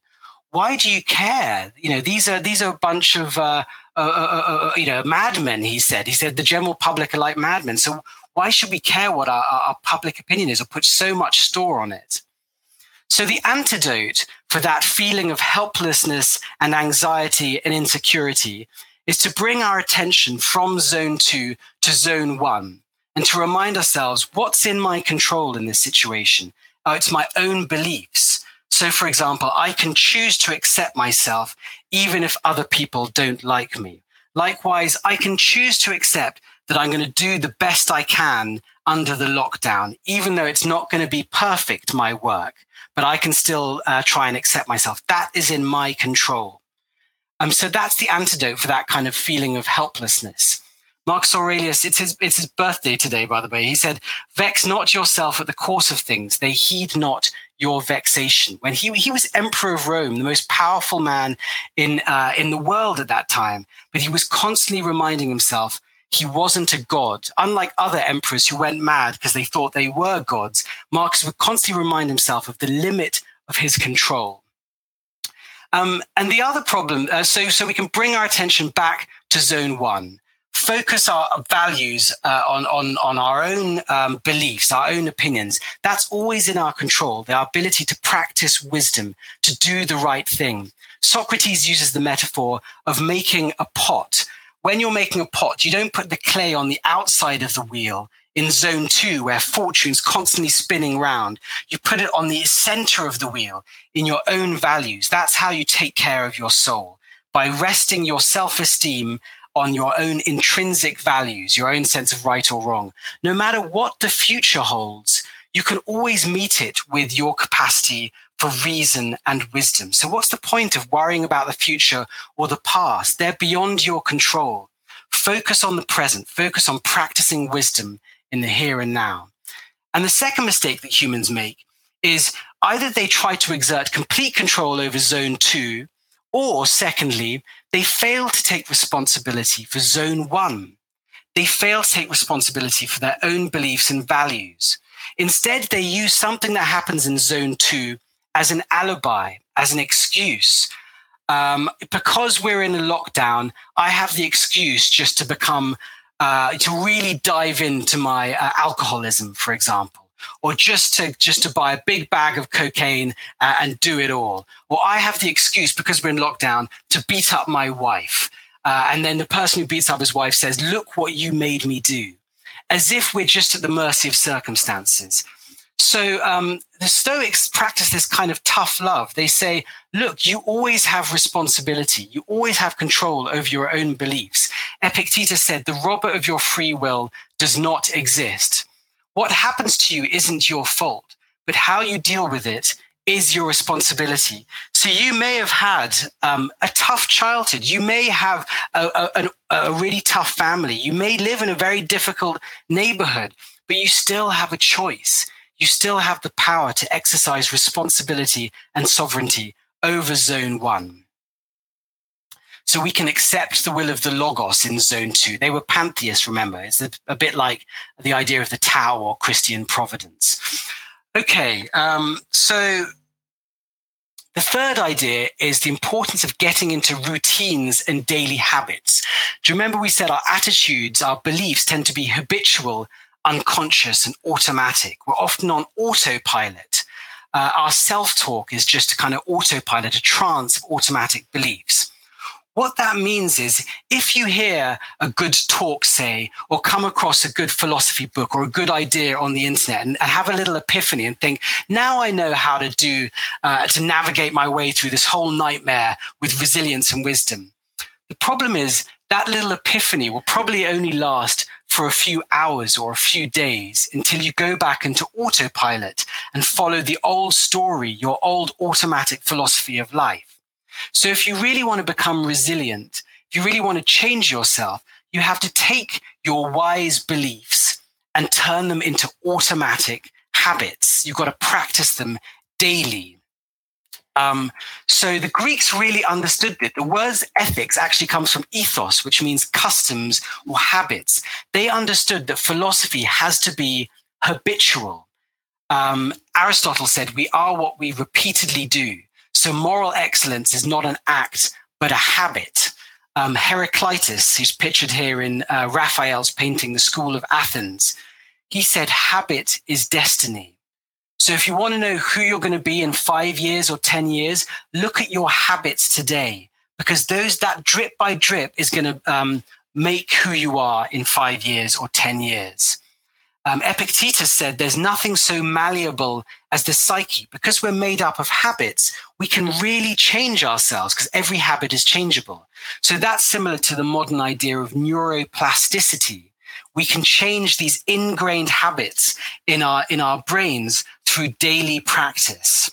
Why do you care? You know, these are these are a bunch of uh, uh, uh, uh, uh you know madmen. He said. He said the general public are like madmen. So why should we care what our, our public opinion is or put so much store on it? So the antidote for that feeling of helplessness and anxiety and insecurity is to bring our attention from zone two to zone one and to remind ourselves what's in my control in this situation. Oh, it's my own beliefs. So, for example, I can choose to accept myself even if other people don't like me. Likewise, I can choose to accept that I'm going to do the best I can under the lockdown, even though it's not going to be perfect, my work, but I can still uh, try and accept myself. That is in my control. Um, so that's the antidote for that kind of feeling of helplessness. Marcus Aurelius, it's his, it's his birthday today, by the way. He said, Vex not yourself at the course of things, they heed not your vexation. When he, he was emperor of Rome, the most powerful man in, uh, in the world at that time, but he was constantly reminding himself he wasn't a god. Unlike other emperors who went mad because they thought they were gods, Marcus would constantly remind himself of the limit of his control. Um, and the other problem, uh, so, so we can bring our attention back to zone one, focus our values uh, on, on, on our own um, beliefs, our own opinions. That's always in our control, the ability to practice wisdom, to do the right thing. Socrates uses the metaphor of making a pot. When you're making a pot, you don't put the clay on the outside of the wheel in zone two, where fortune's constantly spinning round. You put it on the center of the wheel in your own values. That's how you take care of your soul by resting your self esteem on your own intrinsic values, your own sense of right or wrong. No matter what the future holds, you can always meet it with your capacity for reason and wisdom. So, what's the point of worrying about the future or the past? They're beyond your control. Focus on the present, focus on practicing wisdom in the here and now. And the second mistake that humans make is either they try to exert complete control over zone two, or secondly, they fail to take responsibility for zone one. They fail to take responsibility for their own beliefs and values. Instead, they use something that happens in zone two as an alibi, as an excuse. Um, because we're in a lockdown, I have the excuse just to become uh, to really dive into my uh, alcoholism, for example, or just to just to buy a big bag of cocaine uh, and do it all. Or I have the excuse because we're in lockdown to beat up my wife, uh, and then the person who beats up his wife says, "Look what you made me do," as if we're just at the mercy of circumstances. So um, the Stoics practice this kind of tough love. They say, look, you always have responsibility. You always have control over your own beliefs. Epictetus said, the robber of your free will does not exist. What happens to you isn't your fault, but how you deal with it is your responsibility. So you may have had um, a tough childhood. You may have a, a, a really tough family. You may live in a very difficult neighborhood, but you still have a choice you still have the power to exercise responsibility and sovereignty over zone one. So we can accept the will of the Logos in zone two. They were pantheists, remember. It's a, a bit like the idea of the Tao or Christian providence. Okay, um, so the third idea is the importance of getting into routines and daily habits. Do you remember we said our attitudes, our beliefs tend to be habitual unconscious and automatic. We're often on autopilot. Uh, our self talk is just a kind of autopilot, a trance of automatic beliefs. What that means is if you hear a good talk, say, or come across a good philosophy book or a good idea on the internet and, have a little epiphany and think, now I know how to do, uh, to navigate my way through this whole nightmare with resilience and wisdom. The problem is that little epiphany will probably only last for a few hours or a few days until you go back into autopilot and follow the old story, your old automatic philosophy of life. So if you really want to become resilient, if you really want to change yourself, you have to take your wise beliefs and turn them into automatic habits. You've got to practice them daily. Um, so the Greeks really understood it. The word ethics actually comes from ethos, which means customs or habits. They understood that philosophy has to be habitual. Um, Aristotle said, We are what we repeatedly do. So moral excellence is not an act, but a habit. Um, Heraclitus, who's pictured here in uh, Raphael's painting, The School of Athens, he said, Habit is destiny. So if you want to know who you're going to be in five years or 10 years, look at your habits today, because those that drip by drip is going to um, make who you are in five years or 10 years. Um, Epictetus said there's nothing so malleable as the psyche. Because we're made up of habits, we can really change ourselves because every habit is changeable. So that's similar to the modern idea of neuroplasticity. We can change these ingrained habits in our, in our brains through daily practice.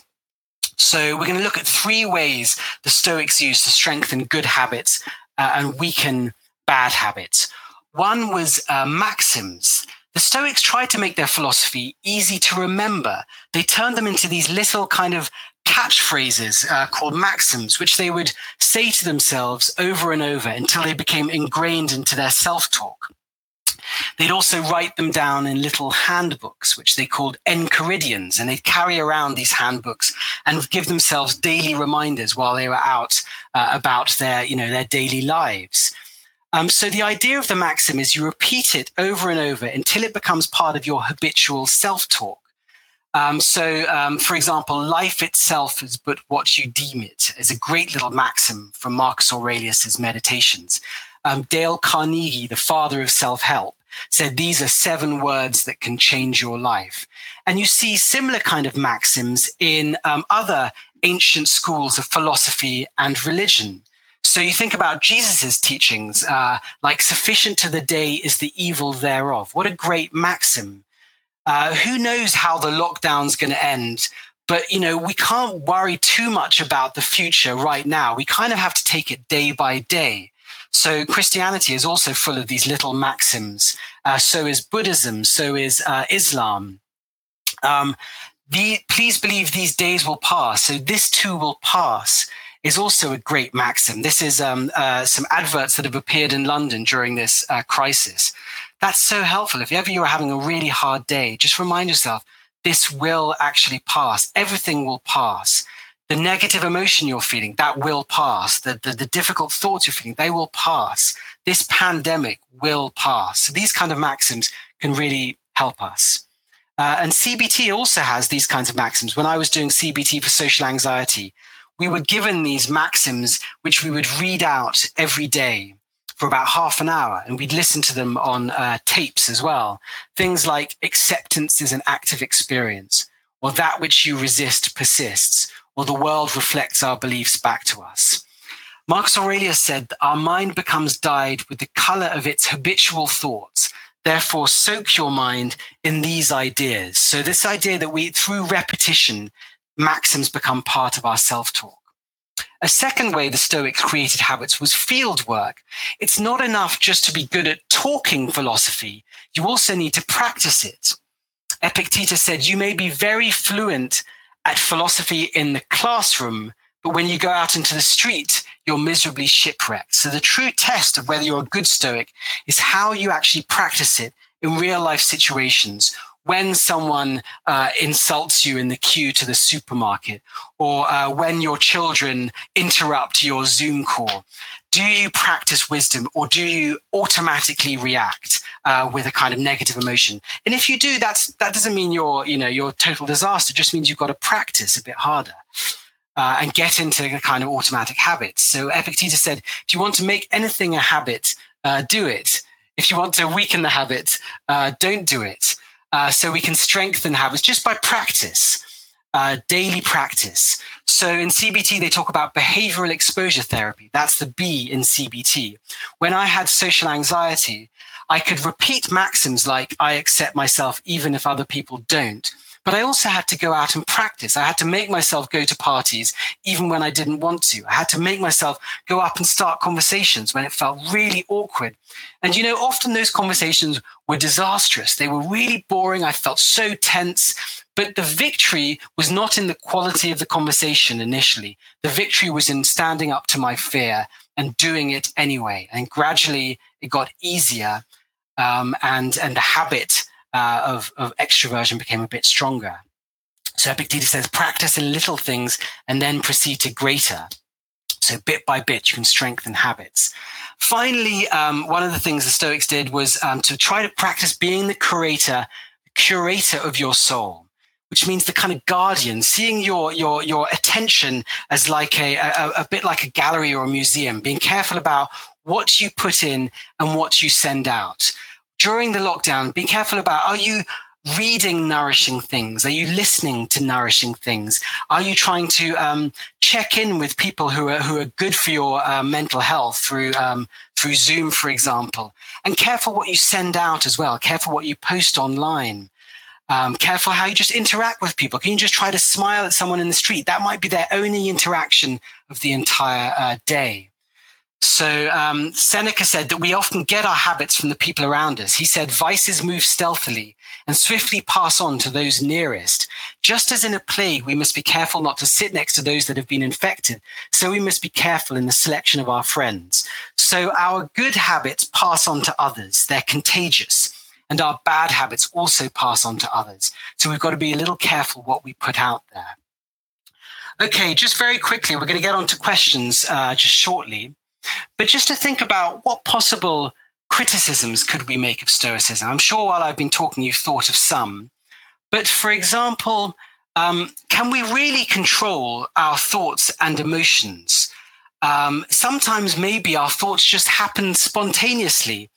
So we're going to look at three ways the Stoics use to strengthen good habits uh, and weaken bad habits. One was uh, maxims. The Stoics tried to make their philosophy easy to remember. They turned them into these little kind of catchphrases uh, called maxims, which they would say to themselves over and over until they became ingrained into their self talk. They'd also write them down in little handbooks, which they called enchiridions, and they'd carry around these handbooks and give themselves daily reminders while they were out uh, about their, you know, their daily lives. Um, so the idea of the maxim is you repeat it over and over until it becomes part of your habitual self-talk. Um, so, um, for example, life itself is but what you deem it is a great little maxim from Marcus Aurelius's Meditations. Um, Dale Carnegie, the father of self-help, said these are seven words that can change your life. And you see similar kind of maxims in um, other ancient schools of philosophy and religion. So you think about Jesus's teachings, uh, like sufficient to the day is the evil thereof. What a great maxim. Uh, who knows how the lockdown's going to end? But, you know, we can't worry too much about the future right now. We kind of have to take it day by day. So Christianity is also full of these little maxims. Uh, so is Buddhism. So is uh, Islam. Um, the, please believe these days will pass. So this too will pass is also a great maxim. This is um, uh, some adverts that have appeared in London during this uh, crisis. That's so helpful. If ever you're having a really hard day, just remind yourself this will actually pass. Everything will pass. The negative emotion you're feeling, that will pass. The, the, the difficult thoughts you're feeling, they will pass. This pandemic will pass. So these kind of maxims can really help us. Uh, and CBT also has these kinds of maxims. When I was doing CBT for social anxiety, we were given these maxims, which we would read out every day for about half an hour, and we'd listen to them on uh, tapes as well. Things like acceptance is an active experience, or that which you resist persists, or the world reflects our beliefs back to us. Marcus Aurelius said that our mind becomes dyed with the color of its habitual thoughts. Therefore, soak your mind in these ideas. So, this idea that we, through repetition, maxims become part of our self talk. A second way the Stoics created habits was field work. It's not enough just to be good at talking philosophy, you also need to practice it. Epictetus said, You may be very fluent at philosophy in the classroom, but when you go out into the street, you're miserably shipwrecked. So the true test of whether you're a good Stoic is how you actually practice it in real life situations when someone uh, insults you in the queue to the supermarket or uh, when your children interrupt your Zoom call? Do you practice wisdom or do you automatically react uh, with a kind of negative emotion? And if you do, that's, that doesn't mean you're, you know, you're total disaster. It just means you've got to practice a bit harder. Uh, and get into the kind of automatic habits. So Epictetus said, if you want to make anything a habit, uh, do it. If you want to weaken the habit, uh, don't do it. Uh, so we can strengthen habits just by practice, uh, daily practice. So in CBT, they talk about behavioral exposure therapy. That's the B in CBT. When I had social anxiety, I could repeat maxims like, I accept myself even if other people don't. But I also had to go out and practice. I had to make myself go to parties even when I didn't want to. I had to make myself go up and start conversations when it felt really awkward. And you know, often those conversations were disastrous. They were really boring. I felt so tense. But the victory was not in the quality of the conversation initially. The victory was in standing up to my fear and doing it anyway. And gradually it got easier. Um, and, and the habit uh, of, of extroversion became a bit stronger. So Epictetus says, practice in little things and then proceed to greater. So bit by bit, you can strengthen habits. Finally, um, one of the things the Stoics did was um, to try to practice being the curator, curator of your soul, which means the kind of guardian, seeing your your your attention as like a, a, a bit like a gallery or a museum, being careful about what you put in and what you send out during the lockdown, be careful about are you reading nourishing things? Are you listening to nourishing things? Are you trying to um, check in with people who are who are good for your uh, mental health through um, through Zoom, for example? And careful what you send out as well. Careful what you post online. Um, careful how you just interact with people. Can you just try to smile at someone in the street? That might be their only interaction of the entire uh, day. So um, Seneca said that we often get our habits from the people around us. He said vices move stealthily and swiftly pass on to those nearest. Just as in a plague, we must be careful not to sit next to those that have been infected. So we must be careful in the selection of our friends. So our good habits pass on to others. They're contagious. And our bad habits also pass on to others. So we've got to be a little careful what we put out there. Okay, just very quickly, we're going to get on to questions uh, just shortly. But just to think about what possible criticisms could we make of Stoicism? I'm sure while I've been talking, you've thought of some. But for example, um, can we really control our thoughts and emotions? Um, sometimes maybe our thoughts just happen spontaneously.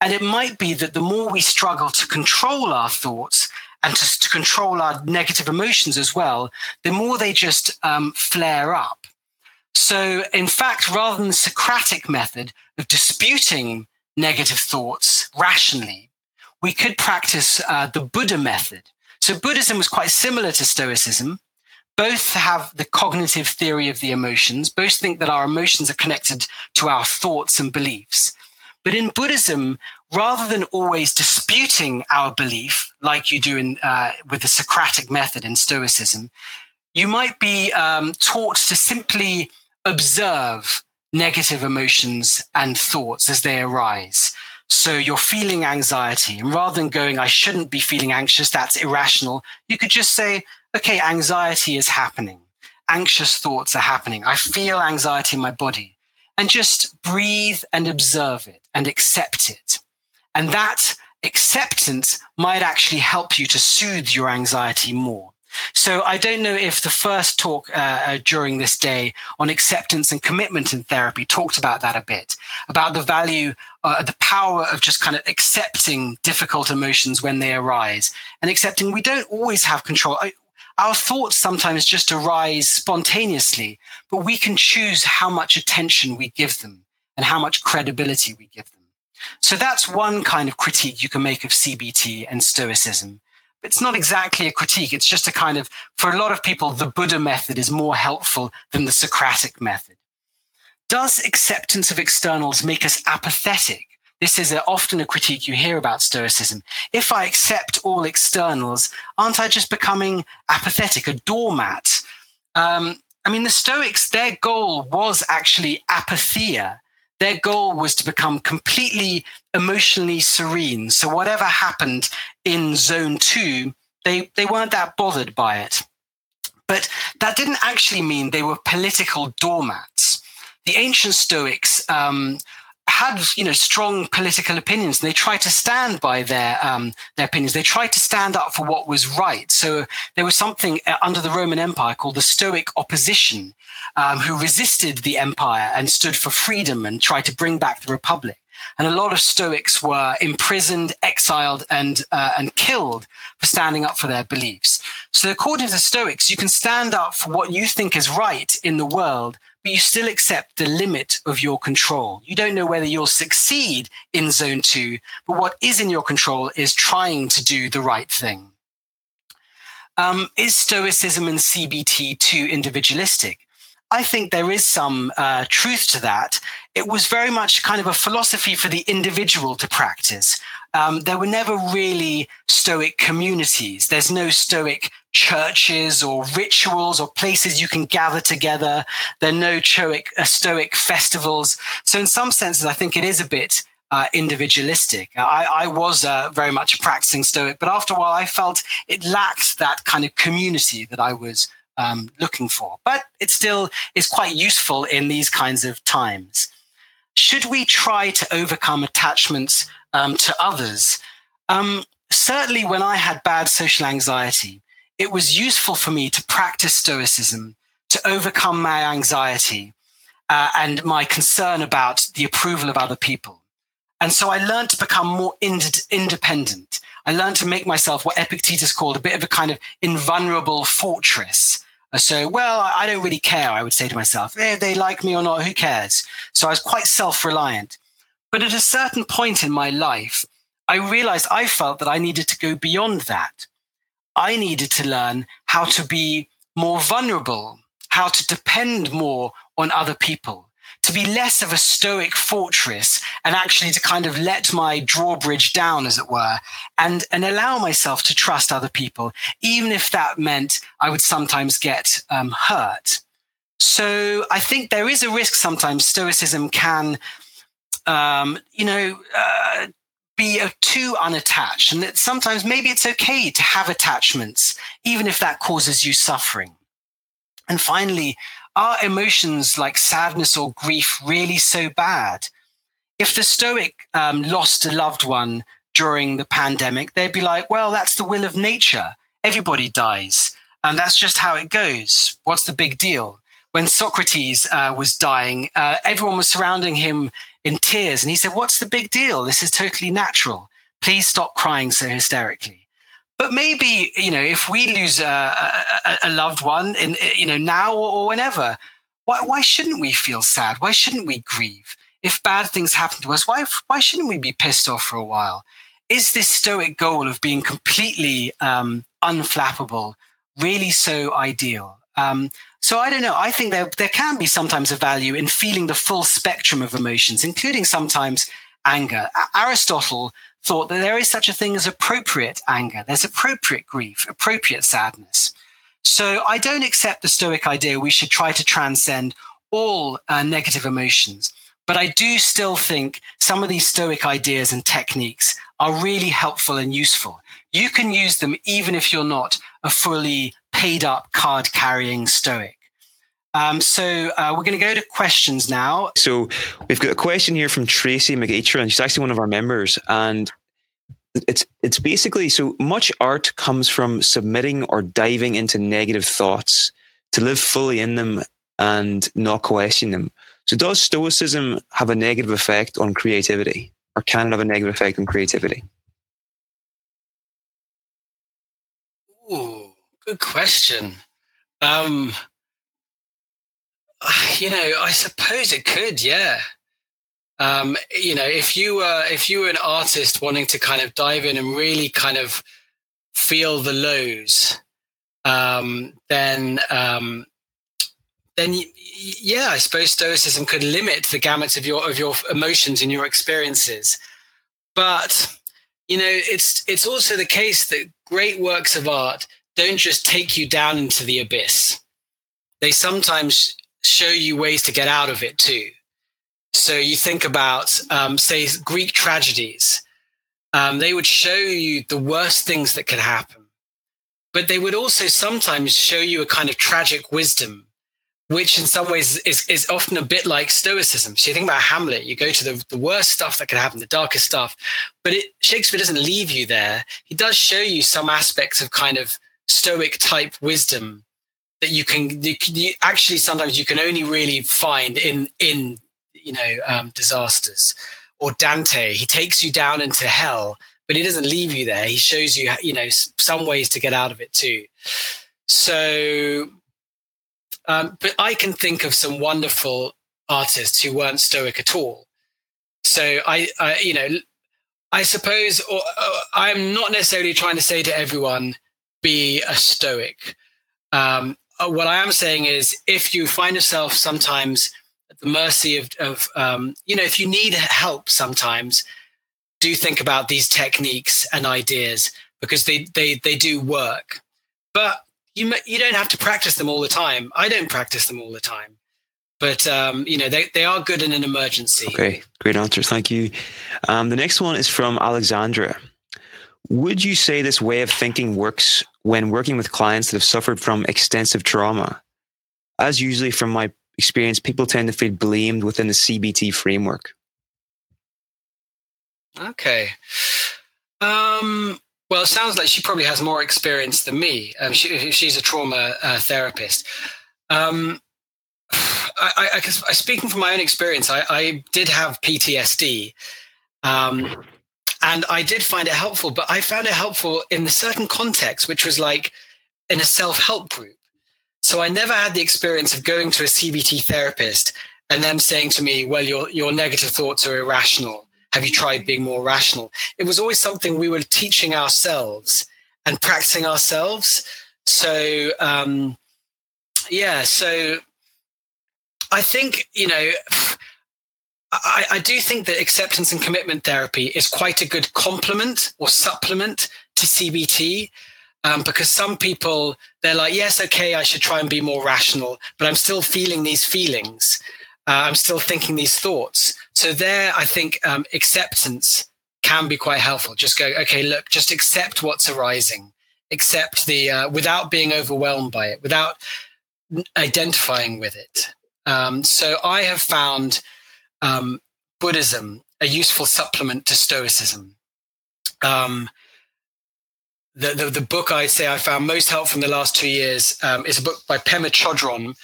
And it might be that the more we struggle to control our thoughts and to, to control our negative emotions as well, the more they just um, flare up. So, in fact, rather than the Socratic method of disputing negative thoughts rationally, we could practice uh, the Buddha method. So, Buddhism was quite similar to Stoicism. Both have the cognitive theory of the emotions. Both think that our emotions are connected to our thoughts and beliefs. But in Buddhism, rather than always disputing our belief, like you do in, uh, with the Socratic method in Stoicism, you might be um, taught to simply observe negative emotions and thoughts as they arise. So you're feeling anxiety, and rather than going, I shouldn't be feeling anxious, that's irrational, you could just say, okay, anxiety is happening. Anxious thoughts are happening. I feel anxiety in my body. And just breathe and observe it and accept it. And that acceptance might actually help you to soothe your anxiety more. So I don't know if the first talk uh, uh, during this day on acceptance and commitment in therapy talked about that a bit, about the value, uh, the power of just kind of accepting difficult emotions when they arise and accepting we don't always have control. Our thoughts sometimes just arise spontaneously, but we can choose how much attention we give them and how much credibility we give them. So that's one kind of critique you can make of CBT and Stoicism it's not exactly a critique. It's just a kind of, for a lot of people, the Buddha method is more helpful than the Socratic method. Does acceptance of externals make us apathetic? This is a, often a critique you hear about Stoicism. If I accept all externals, aren't I just becoming apathetic, a doormat? Um, I mean, the Stoics, their goal was actually apatheia, their goal was to become completely emotionally serene. So whatever happened in zone two, they, they weren't that bothered by it. But that didn't actually mean they were political doormats. The ancient Stoics um, had you know strong political opinions and they tried to stand by their um, their opinions they tried to stand up for what was right so there was something uh, under the roman empire called the stoic opposition um, who resisted the empire and stood for freedom and tried to bring back the republic and a lot of Stoics were imprisoned, exiled, and uh, and killed for standing up for their beliefs. So, according to Stoics, you can stand up for what you think is right in the world, but you still accept the limit of your control. You don't know whether you'll succeed in zone two, but what is in your control is trying to do the right thing. Um, is Stoicism and CBT too individualistic? I think there is some uh, truth to that. It was very much kind of a philosophy for the individual to practice. Um, there were never really Stoic communities. There's no Stoic churches or rituals or places you can gather together. There are no Stoic, uh, Stoic festivals. So, in some senses, I think it is a bit uh, individualistic. I, I was uh, very much practicing Stoic, but after a while, I felt it lacked that kind of community that I was um, looking for. But it still is quite useful in these kinds of times. Should we try to overcome attachments um, to others? Um, certainly, when I had bad social anxiety, it was useful for me to practice Stoicism to overcome my anxiety uh, and my concern about the approval of other people. And so I learned to become more ind- independent. I learned to make myself what Epictetus called a bit of a kind of invulnerable fortress. So, well, I don't really care, I would say to myself. Eh, they like me or not, who cares? So I was quite self reliant. But at a certain point in my life, I realized I felt that I needed to go beyond that. I needed to learn how to be more vulnerable, how to depend more on other people, to be less of a stoic fortress and actually to kind of let my drawbridge down, as it were, and, and allow myself to trust other people, even if that meant I would sometimes get um, hurt. So I think there is a risk sometimes stoicism can, um, you know, uh, be too unattached, and that sometimes maybe it's okay to have attachments, even if that causes you suffering. And finally, are emotions like sadness or grief really so bad? If the Stoic um, lost a loved one during the pandemic, they'd be like, well, that's the will of nature. Everybody dies. And that's just how it goes. What's the big deal? When Socrates uh, was dying, uh, everyone was surrounding him in tears. And he said, What's the big deal? This is totally natural. Please stop crying so hysterically. But maybe you know, if we lose a, a, a loved one, in you know now or whenever, why why shouldn't we feel sad? Why shouldn't we grieve? If bad things happen to us, why why shouldn't we be pissed off for a while? Is this stoic goal of being completely um, unflappable really so ideal? Um, so I don't know. I think there there can be sometimes a value in feeling the full spectrum of emotions, including sometimes anger. Aristotle thought that there is such a thing as appropriate anger. There's appropriate grief, appropriate sadness. So I don't accept the Stoic idea we should try to transcend all uh, negative emotions. But I do still think some of these Stoic ideas and techniques are really helpful and useful. You can use them even if you're not a fully paid up card carrying Stoic. Um, so uh, we're going to go to questions now. So we've got a question here from Tracy McEachran, and she's actually one of our members. And it's it's basically so much art comes from submitting or diving into negative thoughts to live fully in them and not question them. So does stoicism have a negative effect on creativity, or can it have a negative effect on creativity? Ooh, good question. Um, you know, I suppose it could, yeah. Um, you know, if you were if you were an artist wanting to kind of dive in and really kind of feel the lows, um, then um, then yeah, I suppose stoicism could limit the gamut of your of your emotions and your experiences. But you know, it's it's also the case that great works of art don't just take you down into the abyss. They sometimes show you ways to get out of it too. So you think about, um, say, Greek tragedies. Um, they would show you the worst things that could happen, but they would also sometimes show you a kind of tragic wisdom, which in some ways is, is often a bit like Stoicism. So you think about Hamlet, you go to the, the worst stuff that could happen, the darkest stuff, but it, Shakespeare doesn't leave you there. He does show you some aspects of kind of Stoic type wisdom that you can you, you, actually sometimes you can only really find in in you know um, disasters. Or dante he takes you down into hell but he doesn't leave you there. He shows you you know some ways to get out of it too. So um, but i can think of some wonderful artists who weren't stoic at all. So i, I you know i suppose or, uh, i'm not necessarily trying to say to everyone be a stoic. Um, uh, what I am saying is, if you find yourself sometimes at the mercy of, of um, you know, if you need help sometimes, do think about these techniques and ideas because they they they do work. But you you don't have to practice them all the time. I don't practice them all the time, but um, you know they they are good in an emergency. Okay, great answers. Thank you. Um, the next one is from Alexandra. Would you say this way of thinking works when working with clients that have suffered from extensive trauma? As usually from my experience, people tend to feel blamed within the CBT framework. Okay. Um, well, it sounds like she probably has more experience than me. Um, she, she's a trauma uh, therapist. Um, I, I, I, speaking from my own experience, I, I did have PTSD. Um, and I did find it helpful, but I found it helpful in a certain context, which was like in a self help group. So I never had the experience of going to a CBT therapist and them saying to me, well, your, your negative thoughts are irrational. Have you tried being more rational? It was always something we were teaching ourselves and practicing ourselves. So, um, yeah, so I think, you know, I, I, do think that acceptance and commitment therapy is quite a good complement or supplement to CBT. Um, because some people, they're like, yes, okay, I should try and be more rational, but I'm still feeling these feelings. Uh, I'm still thinking these thoughts. So there, I think um, acceptance can be quite helpful. Just go, okay, look, just accept what's arising, accept the, uh, without being overwhelmed by it, without identifying with it. Um, so I have found um, Buddhism a useful supplement to Stoicism. Um, the, the, the book I say I found most helpful in the last two years um, is a book by Pema Chodron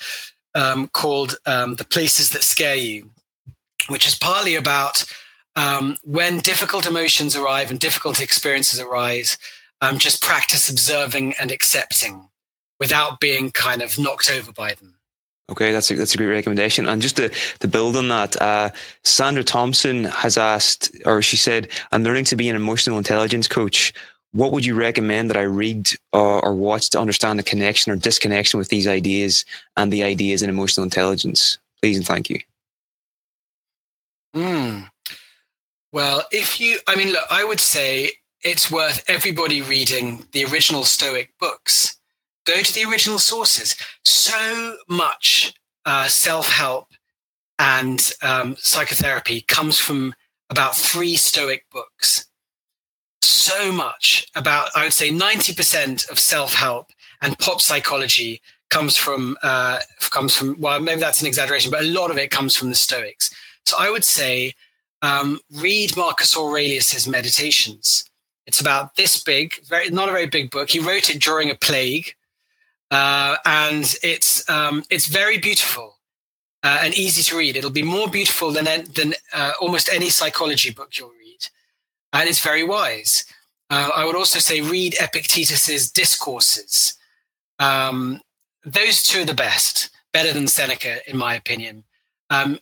um, called um, "The Places That Scare You," which is partly about um, when difficult emotions arrive and difficult experiences arise. Um, just practice observing and accepting without being kind of knocked over by them. Okay, that's a, that's a great recommendation. And just to, to build on that, uh, Sandra Thompson has asked, or she said, I'm learning to be an emotional intelligence coach. What would you recommend that I read or, or watch to understand the connection or disconnection with these ideas and the ideas in emotional intelligence? Please and thank you. Hmm. Well, if you, I mean, look, I would say it's worth everybody reading the original Stoic books Go to the original sources. So much uh, self help and um, psychotherapy comes from about three Stoic books. So much about, I would say, 90% of self help and pop psychology comes from uh, comes from well maybe that's an exaggeration but a lot of it comes from the stoics so i would say um, read marcus aurelius's meditations it's about this big very not a very big book he wrote it during a plague uh, and it's um, it's very beautiful uh, and easy to read. It'll be more beautiful than than uh, almost any psychology book you'll read, and it's very wise. Uh, I would also say read Epictetus's discourses. Um, those two are the best, better than Seneca, in my opinion. Um,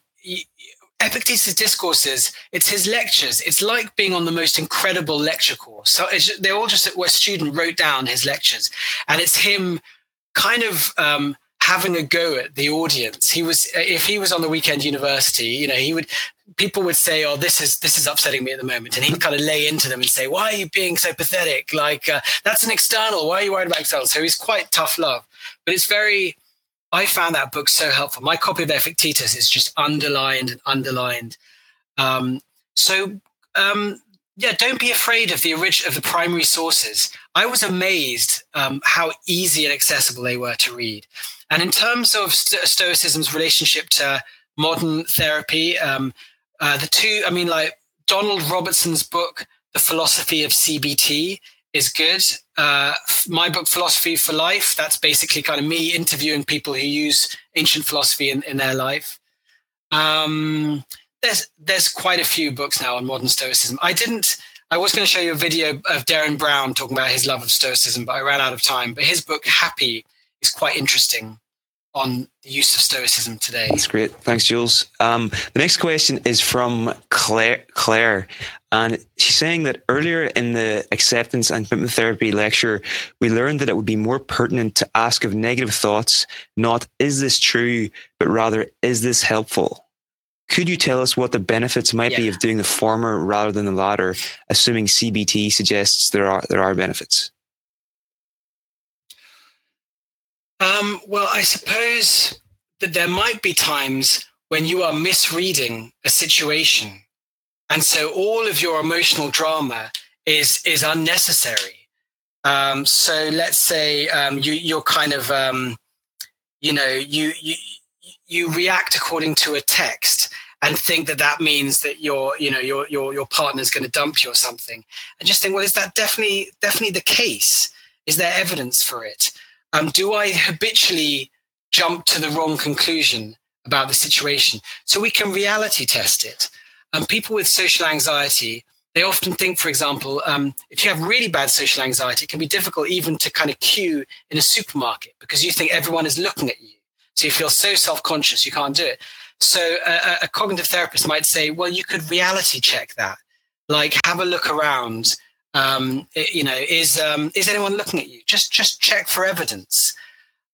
Epictetus' discourses, it's his lectures. It's like being on the most incredible lecture course. So they're all just where a student wrote down his lectures, and it's him kind of um, having a go at the audience. He was, if he was on the weekend university, you know, he would, people would say, "Oh, this is this is upsetting me at the moment," and he'd kind of lay into them and say, "Why are you being so pathetic? Like uh, that's an external. Why are you worried about external?" So he's quite tough love, but it's very. I found that book so helpful. My copy of Epictetus is just underlined and underlined. Um, so um, yeah, don't be afraid of the original of the primary sources. I was amazed um, how easy and accessible they were to read. And in terms of Stoicism's relationship to modern therapy, um, uh, the two, I mean, like Donald Robertson's book, The Philosophy of CBT, is good. Uh, my book, Philosophy for Life, that's basically kind of me interviewing people who use ancient philosophy in, in their life. Um, there's there's quite a few books now on modern Stoicism. I didn't. I was going to show you a video of Derren Brown talking about his love of Stoicism, but I ran out of time. But his book Happy is quite interesting on the use of Stoicism today. That's great. Thanks, Jules. Um, the next question is from Claire, Claire. And she's saying that earlier in the acceptance and commitment therapy lecture, we learned that it would be more pertinent to ask of negative thoughts, not is this true, but rather is this helpful? Could you tell us what the benefits might yeah. be of doing the former rather than the latter, assuming CBT suggests there are there are benefits? Um, well, I suppose that there might be times when you are misreading a situation. And so all of your emotional drama is, is unnecessary. Um, so let's say um, you, you're kind of, um, you know, you, you, you react according to a text and think that that means that your you know your your your partner's going to dump you or something and just think well is that definitely definitely the case is there evidence for it um, do I habitually jump to the wrong conclusion about the situation? So we can reality test it. Um, people with social anxiety, they often think, for example, um, if you have really bad social anxiety, it can be difficult even to kind of queue in a supermarket because you think everyone is looking at you. So you feel so self conscious, you can't do it. So a, a, cognitive therapist might say, well, you could reality check that. Like have a look around um, you know, is um, is anyone looking at you? Just just check for evidence.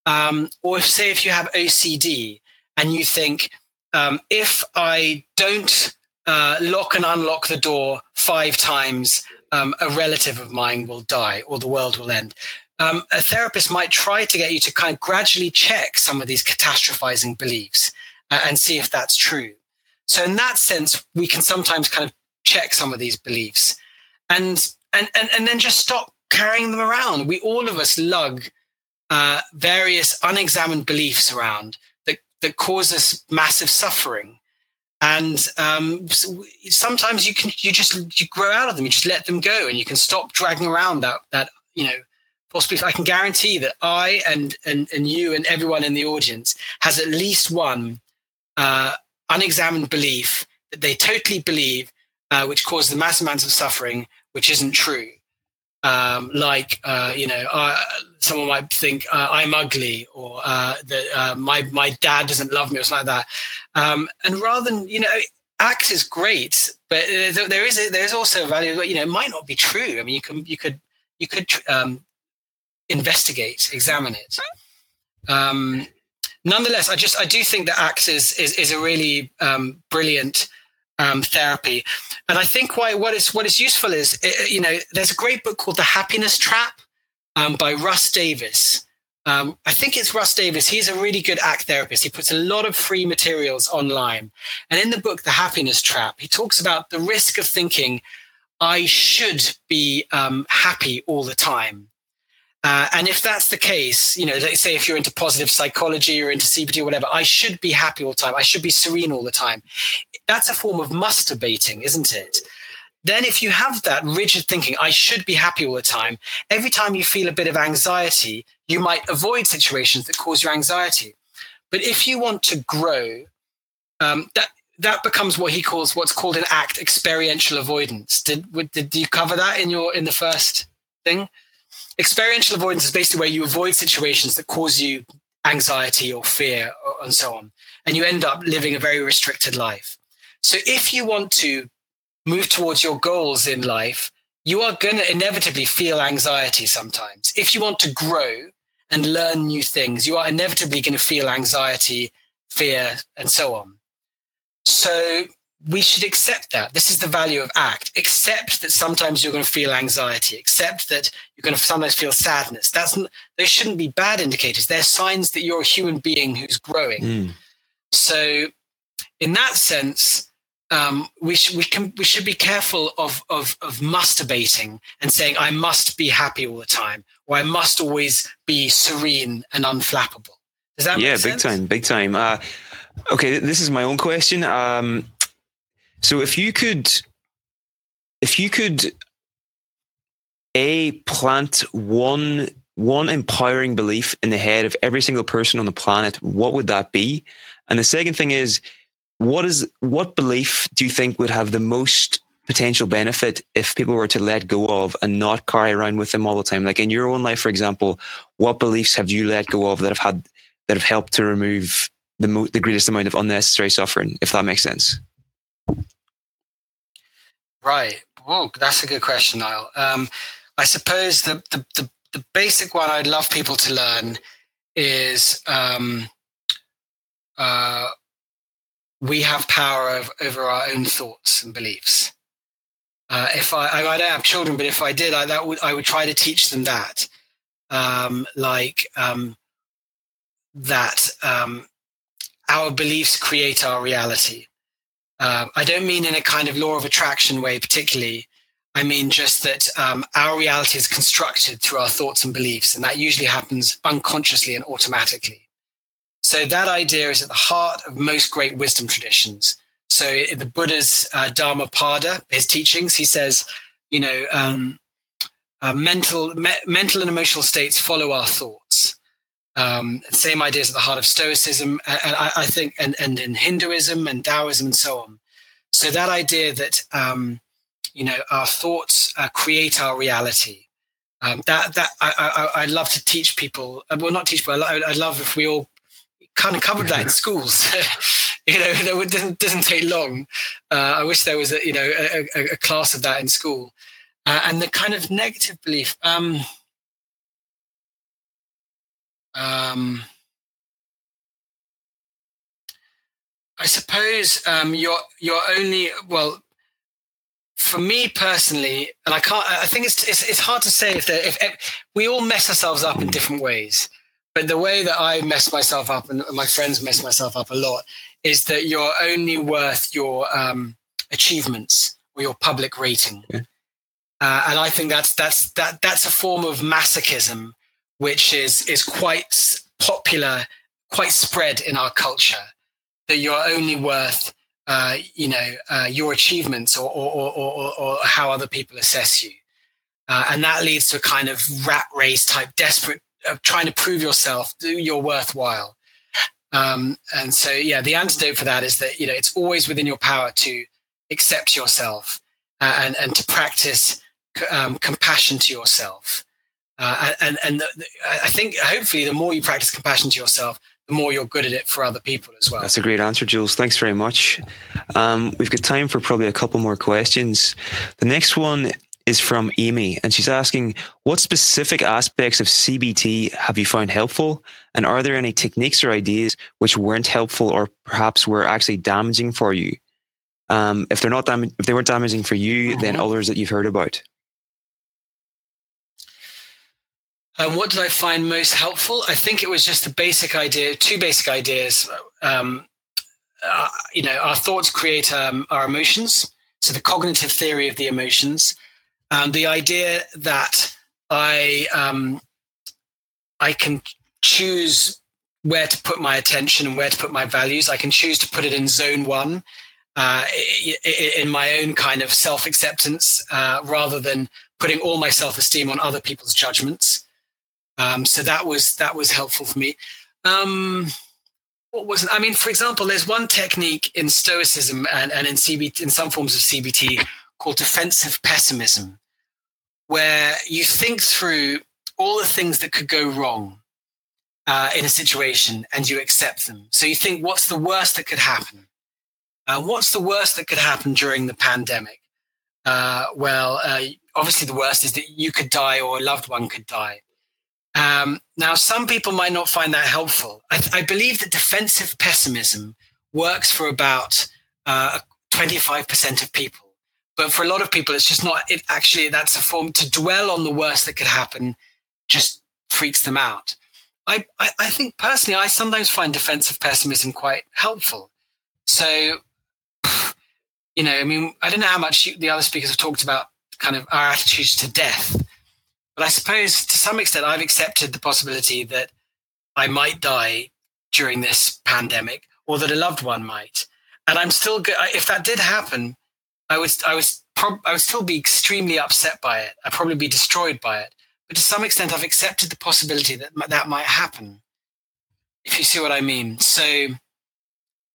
Um, or if say if you have OCD and you think um, if I don't uh, lock and unlock the door five times, um, a relative of mine will die or the world will end. Um, a therapist might try to get you to kind of gradually check some of these catastrophizing beliefs uh, and see if that's true. So in that sense, we can sometimes kind of check some of these beliefs. And and, and, and then just stop carrying them around. We all of us lug uh, various unexamined beliefs around that, that cause us massive suffering. And um, so sometimes you can you just you grow out of them. You just let them go, and you can stop dragging around that that you know possibly I can guarantee that I and and and you and everyone in the audience has at least one uh, unexamined belief that they totally believe, uh, which causes them mass amounts of suffering, which isn't true. Um, like uh, you know, uh, someone might think uh, I'm ugly, or uh, that my my dad doesn't love me, or something like that. Um, and rather than you know, act is great, but there is there is also a value. You know, it might not be true. I mean, you can you could you could um, investigate, examine it. Um, nonetheless, I just I do think that ACT is is, is a really um, brilliant um, therapy. And I think why what is what is useful is eh, you know there's a great book called The Happiness Trap um, by Russ Davis. Um, I think it's Russ Davis. He's a really good ACT therapist. He puts a lot of free materials online. And in the book, The Happiness Trap, he talks about the risk of thinking, I should be um, happy all the time. Uh, and if that's the case, you know, let's say if you're into positive psychology or into CBT or whatever, I should be happy all the time. I should be serene all the time. That's a form of musturbating, isn't it? Then, if you have that rigid thinking, I should be happy all the time, every time you feel a bit of anxiety, you might avoid situations that cause you anxiety. But if you want to grow, um, that that becomes what he calls what's called an act experiential avoidance. Did did you cover that in your in the first thing? Experiential avoidance is basically where you avoid situations that cause you anxiety or fear and so on. And you end up living a very restricted life. So if you want to move towards your goals in life, you are going to inevitably feel anxiety sometimes. If you want to grow and learn new things, you are inevitably going to feel anxiety, fear, and so on. So we should accept that. This is the value of ACT. Accept that sometimes you're going to feel anxiety. Accept that you're going to sometimes feel sadness. That's they shouldn't be bad indicators. They're signs that you're a human being who's growing. Mm. So, in that sense, um, we should we can we should be careful of, of of musturbating and saying I must be happy all the time or I must always be serene and unflappable. Does that yeah, big time, big time. Uh, okay, this is my own question. Um, so if you could, if you could, a plant one one empowering belief in the head of every single person on the planet, what would that be? And the second thing is, what is what belief do you think would have the most potential benefit if people were to let go of and not carry around with them all the time? Like in your own life, for example, what beliefs have you let go of that have had that have helped to remove the mo- the greatest amount of unnecessary suffering, if that makes sense. Right. Well, that's a good question, Niall. Um, I suppose the, the, the, the, basic one I'd love people to learn is um, uh, we have power of, over our own thoughts and beliefs. Uh, if I, I, I, don't have children, but if I did, I, that would, I would try to teach them that. Um, like um, that um, our beliefs create our reality. Uh, I don't mean in a kind of law of attraction way, particularly. I mean just that um, our reality is constructed through our thoughts and beliefs, and that usually happens unconsciously and automatically. So that idea is at the heart of most great wisdom traditions. So the Buddha's uh, Dhammapada, his teachings, he says, you know, um, uh, mental, me- mental and emotional states follow our thoughts. Um, same ideas at the heart of Stoicism, and I, I, think, and, and in Hinduism and Taoism and so on. So that idea that um, you know our thoughts uh, create our reality. Um, that that I, I, I love to teach people. Uh, well, not teach, but I, I love if we all kind of covered that in schools. you know, it doesn't doesn't take long. Uh, I wish there was a you know a, a, a class of that in school. Uh, and the kind of negative belief. Um, um, I suppose um, you're you're only well. For me personally, and I can't. I think it's it's, it's hard to say if, if, if we all mess ourselves up in different ways. But the way that I mess myself up and my friends mess myself up a lot is that you're only worth your um, achievements or your public rating. Yeah. Uh, and I think that's that's that that's a form of masochism which is is quite popular, quite spread in our culture. That you're only worth, uh, you know, uh, your achievements or or, or, or, how other people assess you, uh, and that leads to a kind of rat race type, desperate of trying to prove yourself, do you're worthwhile. Um, and so, yeah, the antidote for that is that you know it's always within your power to accept yourself uh, and and to practice um, compassion to yourself. Uh, and and the, I think hopefully the more you practice compassion to yourself, the more you're good at it for other people as well. That's a great answer, Jules. Thanks very much. Um, we've got time for probably a couple more questions. The next one is from Amy, and she's asking, "What specific aspects of CBT have you found helpful, and are there any techniques or ideas which weren't helpful or perhaps were actually damaging for you? Um, if they're not dam- if they weren't damaging for you, mm-hmm. then others that you've heard about." Um, what did I find most helpful? I think it was just the basic idea, two basic ideas. Um, uh, you know, our thoughts create um, our emotions. So the cognitive theory of the emotions, and the idea that I um, I can choose where to put my attention and where to put my values. I can choose to put it in zone one, uh, in my own kind of self acceptance, uh, rather than putting all my self esteem on other people's judgments. Um, so that was that was helpful for me. Um, what was I mean, for example, there's one technique in Stoicism and, and in CBT, in some forms of CBT called defensive pessimism, where you think through all the things that could go wrong uh, in a situation and you accept them. So you think, what's the worst that could happen? Uh, what's the worst that could happen during the pandemic? Uh, well, uh, obviously, the worst is that you could die or a loved one could die. Um, now, some people might not find that helpful. I, I believe that defensive pessimism works for about uh, 25% of people. But for a lot of people, it's just not, it actually, that's a form to dwell on the worst that could happen just freaks them out. I, I, I think personally, I sometimes find defensive pessimism quite helpful. So, you know, I mean, I don't know how much you, the other speakers have talked about kind of our attitudes to death. But I suppose to some extent, I've accepted the possibility that I might die during this pandemic or that a loved one might. And I'm still good. If that did happen, I would, I was, prob- I would still be extremely upset by it. I'd probably be destroyed by it. But to some extent, I've accepted the possibility that that might happen. If you see what I mean. So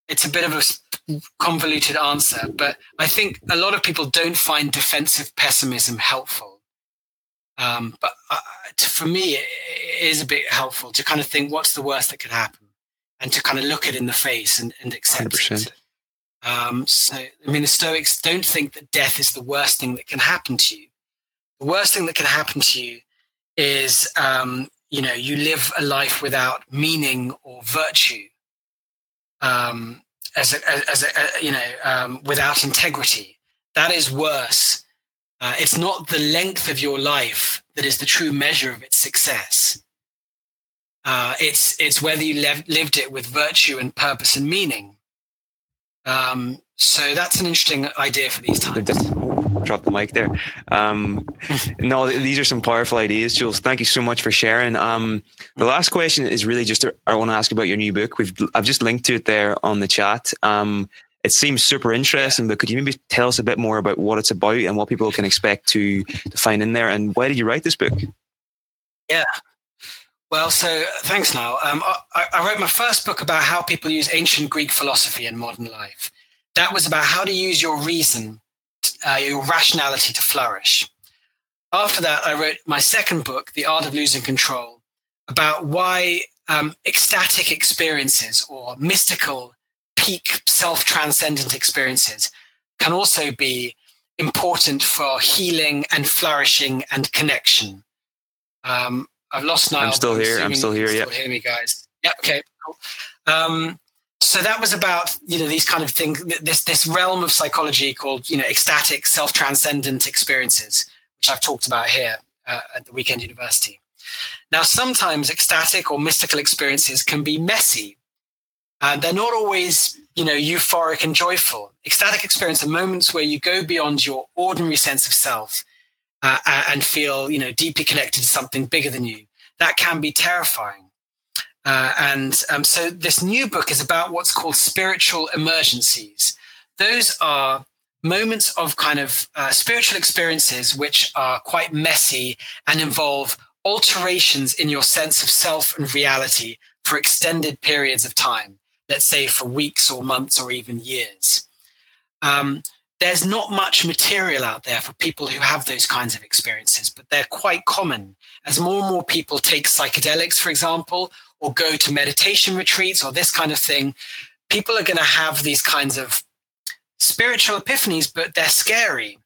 it's a bit of a convoluted answer, but I think a lot of people don't find defensive pessimism helpful. Um, but uh, for me, it is a bit helpful to kind of think what's the worst that could happen and to kind of look it in the face and, and accept 100%. it. Um, so, I mean, the Stoics don't think that death is the worst thing that can happen to you. The worst thing that can happen to you is, um, you know, you live a life without meaning or virtue, um, as a, as a, you know, um, without integrity. That is worse. Uh, it's not the length of your life that is the true measure of its success. Uh, it's it's whether you lev- lived it with virtue and purpose and meaning. Um, so that's an interesting idea for these times. Drop the mic there. Um, no, these are some powerful ideas, Jules. Thank you so much for sharing. Um, the last question is really just I want to ask about your new book. We've I've just linked to it there on the chat. Um, it seems super interesting, but could you maybe tell us a bit more about what it's about and what people can expect to, to find in there? And why did you write this book? Yeah, well, so thanks, Niall. Um, I, I, wrote my first book about how people use ancient Greek philosophy in modern life. That was about how to use your reason, uh, your rationality to flourish. After that, I wrote my second book, The Art of Losing Control, about why um, ecstatic experiences or mystical, peak self transcendent experiences can also be important for healing and flourishing and connection. Um, I've lost Niall. I'm still here. I'm still here. Yeah. Hear me, guys. Yeah. Okay. Cool. Um, so that was about you know these kind of things. This this realm of psychology called you know ecstatic, self transcendent experiences, which I've talked about here uh, at the Weekend University. Now, sometimes ecstatic or mystical experiences can be messy. And they're not always, you know, euphoric and joyful. Ecstatic experience are moments where you go beyond your ordinary sense of self uh, and feel you know deeply connected to something bigger than you. That can be terrifying. Uh, and um, so this new book is about what's called spiritual emergencies. Those are moments of kind of uh, spiritual experiences which are quite messy and involve alterations in your sense of self and reality for extended periods of time let's say for weeks or months or even years um, there's not much material out there for people who have those kinds of experiences, but they're quite common. As more and more people take psychedelics, for example, or go to meditation retreats or this kind of thing, people are going to have these kinds of spiritual epiphanies, but they're scary.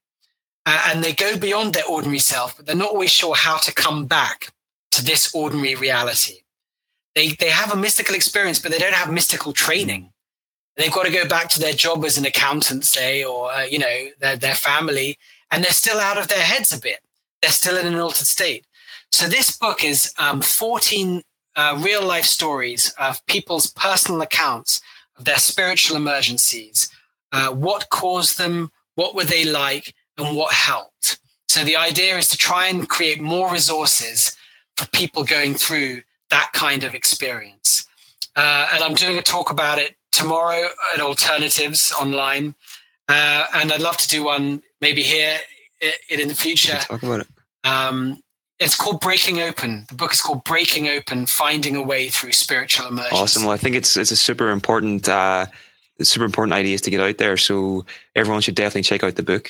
Uh, and they go beyond their ordinary self, but they're not always sure how to come back to this ordinary reality. They, they have a mystical experience, but they don't have mystical training they've got to go back to their job as an accountant, say, or uh, you know their their family, and they're still out of their heads a bit. They're still in an altered state. So this book is um, 14 uh, real life stories of people's personal accounts of their spiritual emergencies, uh, what caused them, what were they like, and what helped. So the idea is to try and create more resources for people going through that kind of experience. Uh, and I'm doing a talk about it tomorrow at Alternatives online, uh, and I'd love to do one maybe here in, in the future. Talk about it. Um, it's called Breaking Open. The book is called Breaking Open: Finding a Way Through Spiritual Immersion. Awesome. Well, I think it's it's a super important. Uh, super important ideas to get out there. So everyone should definitely check out the book.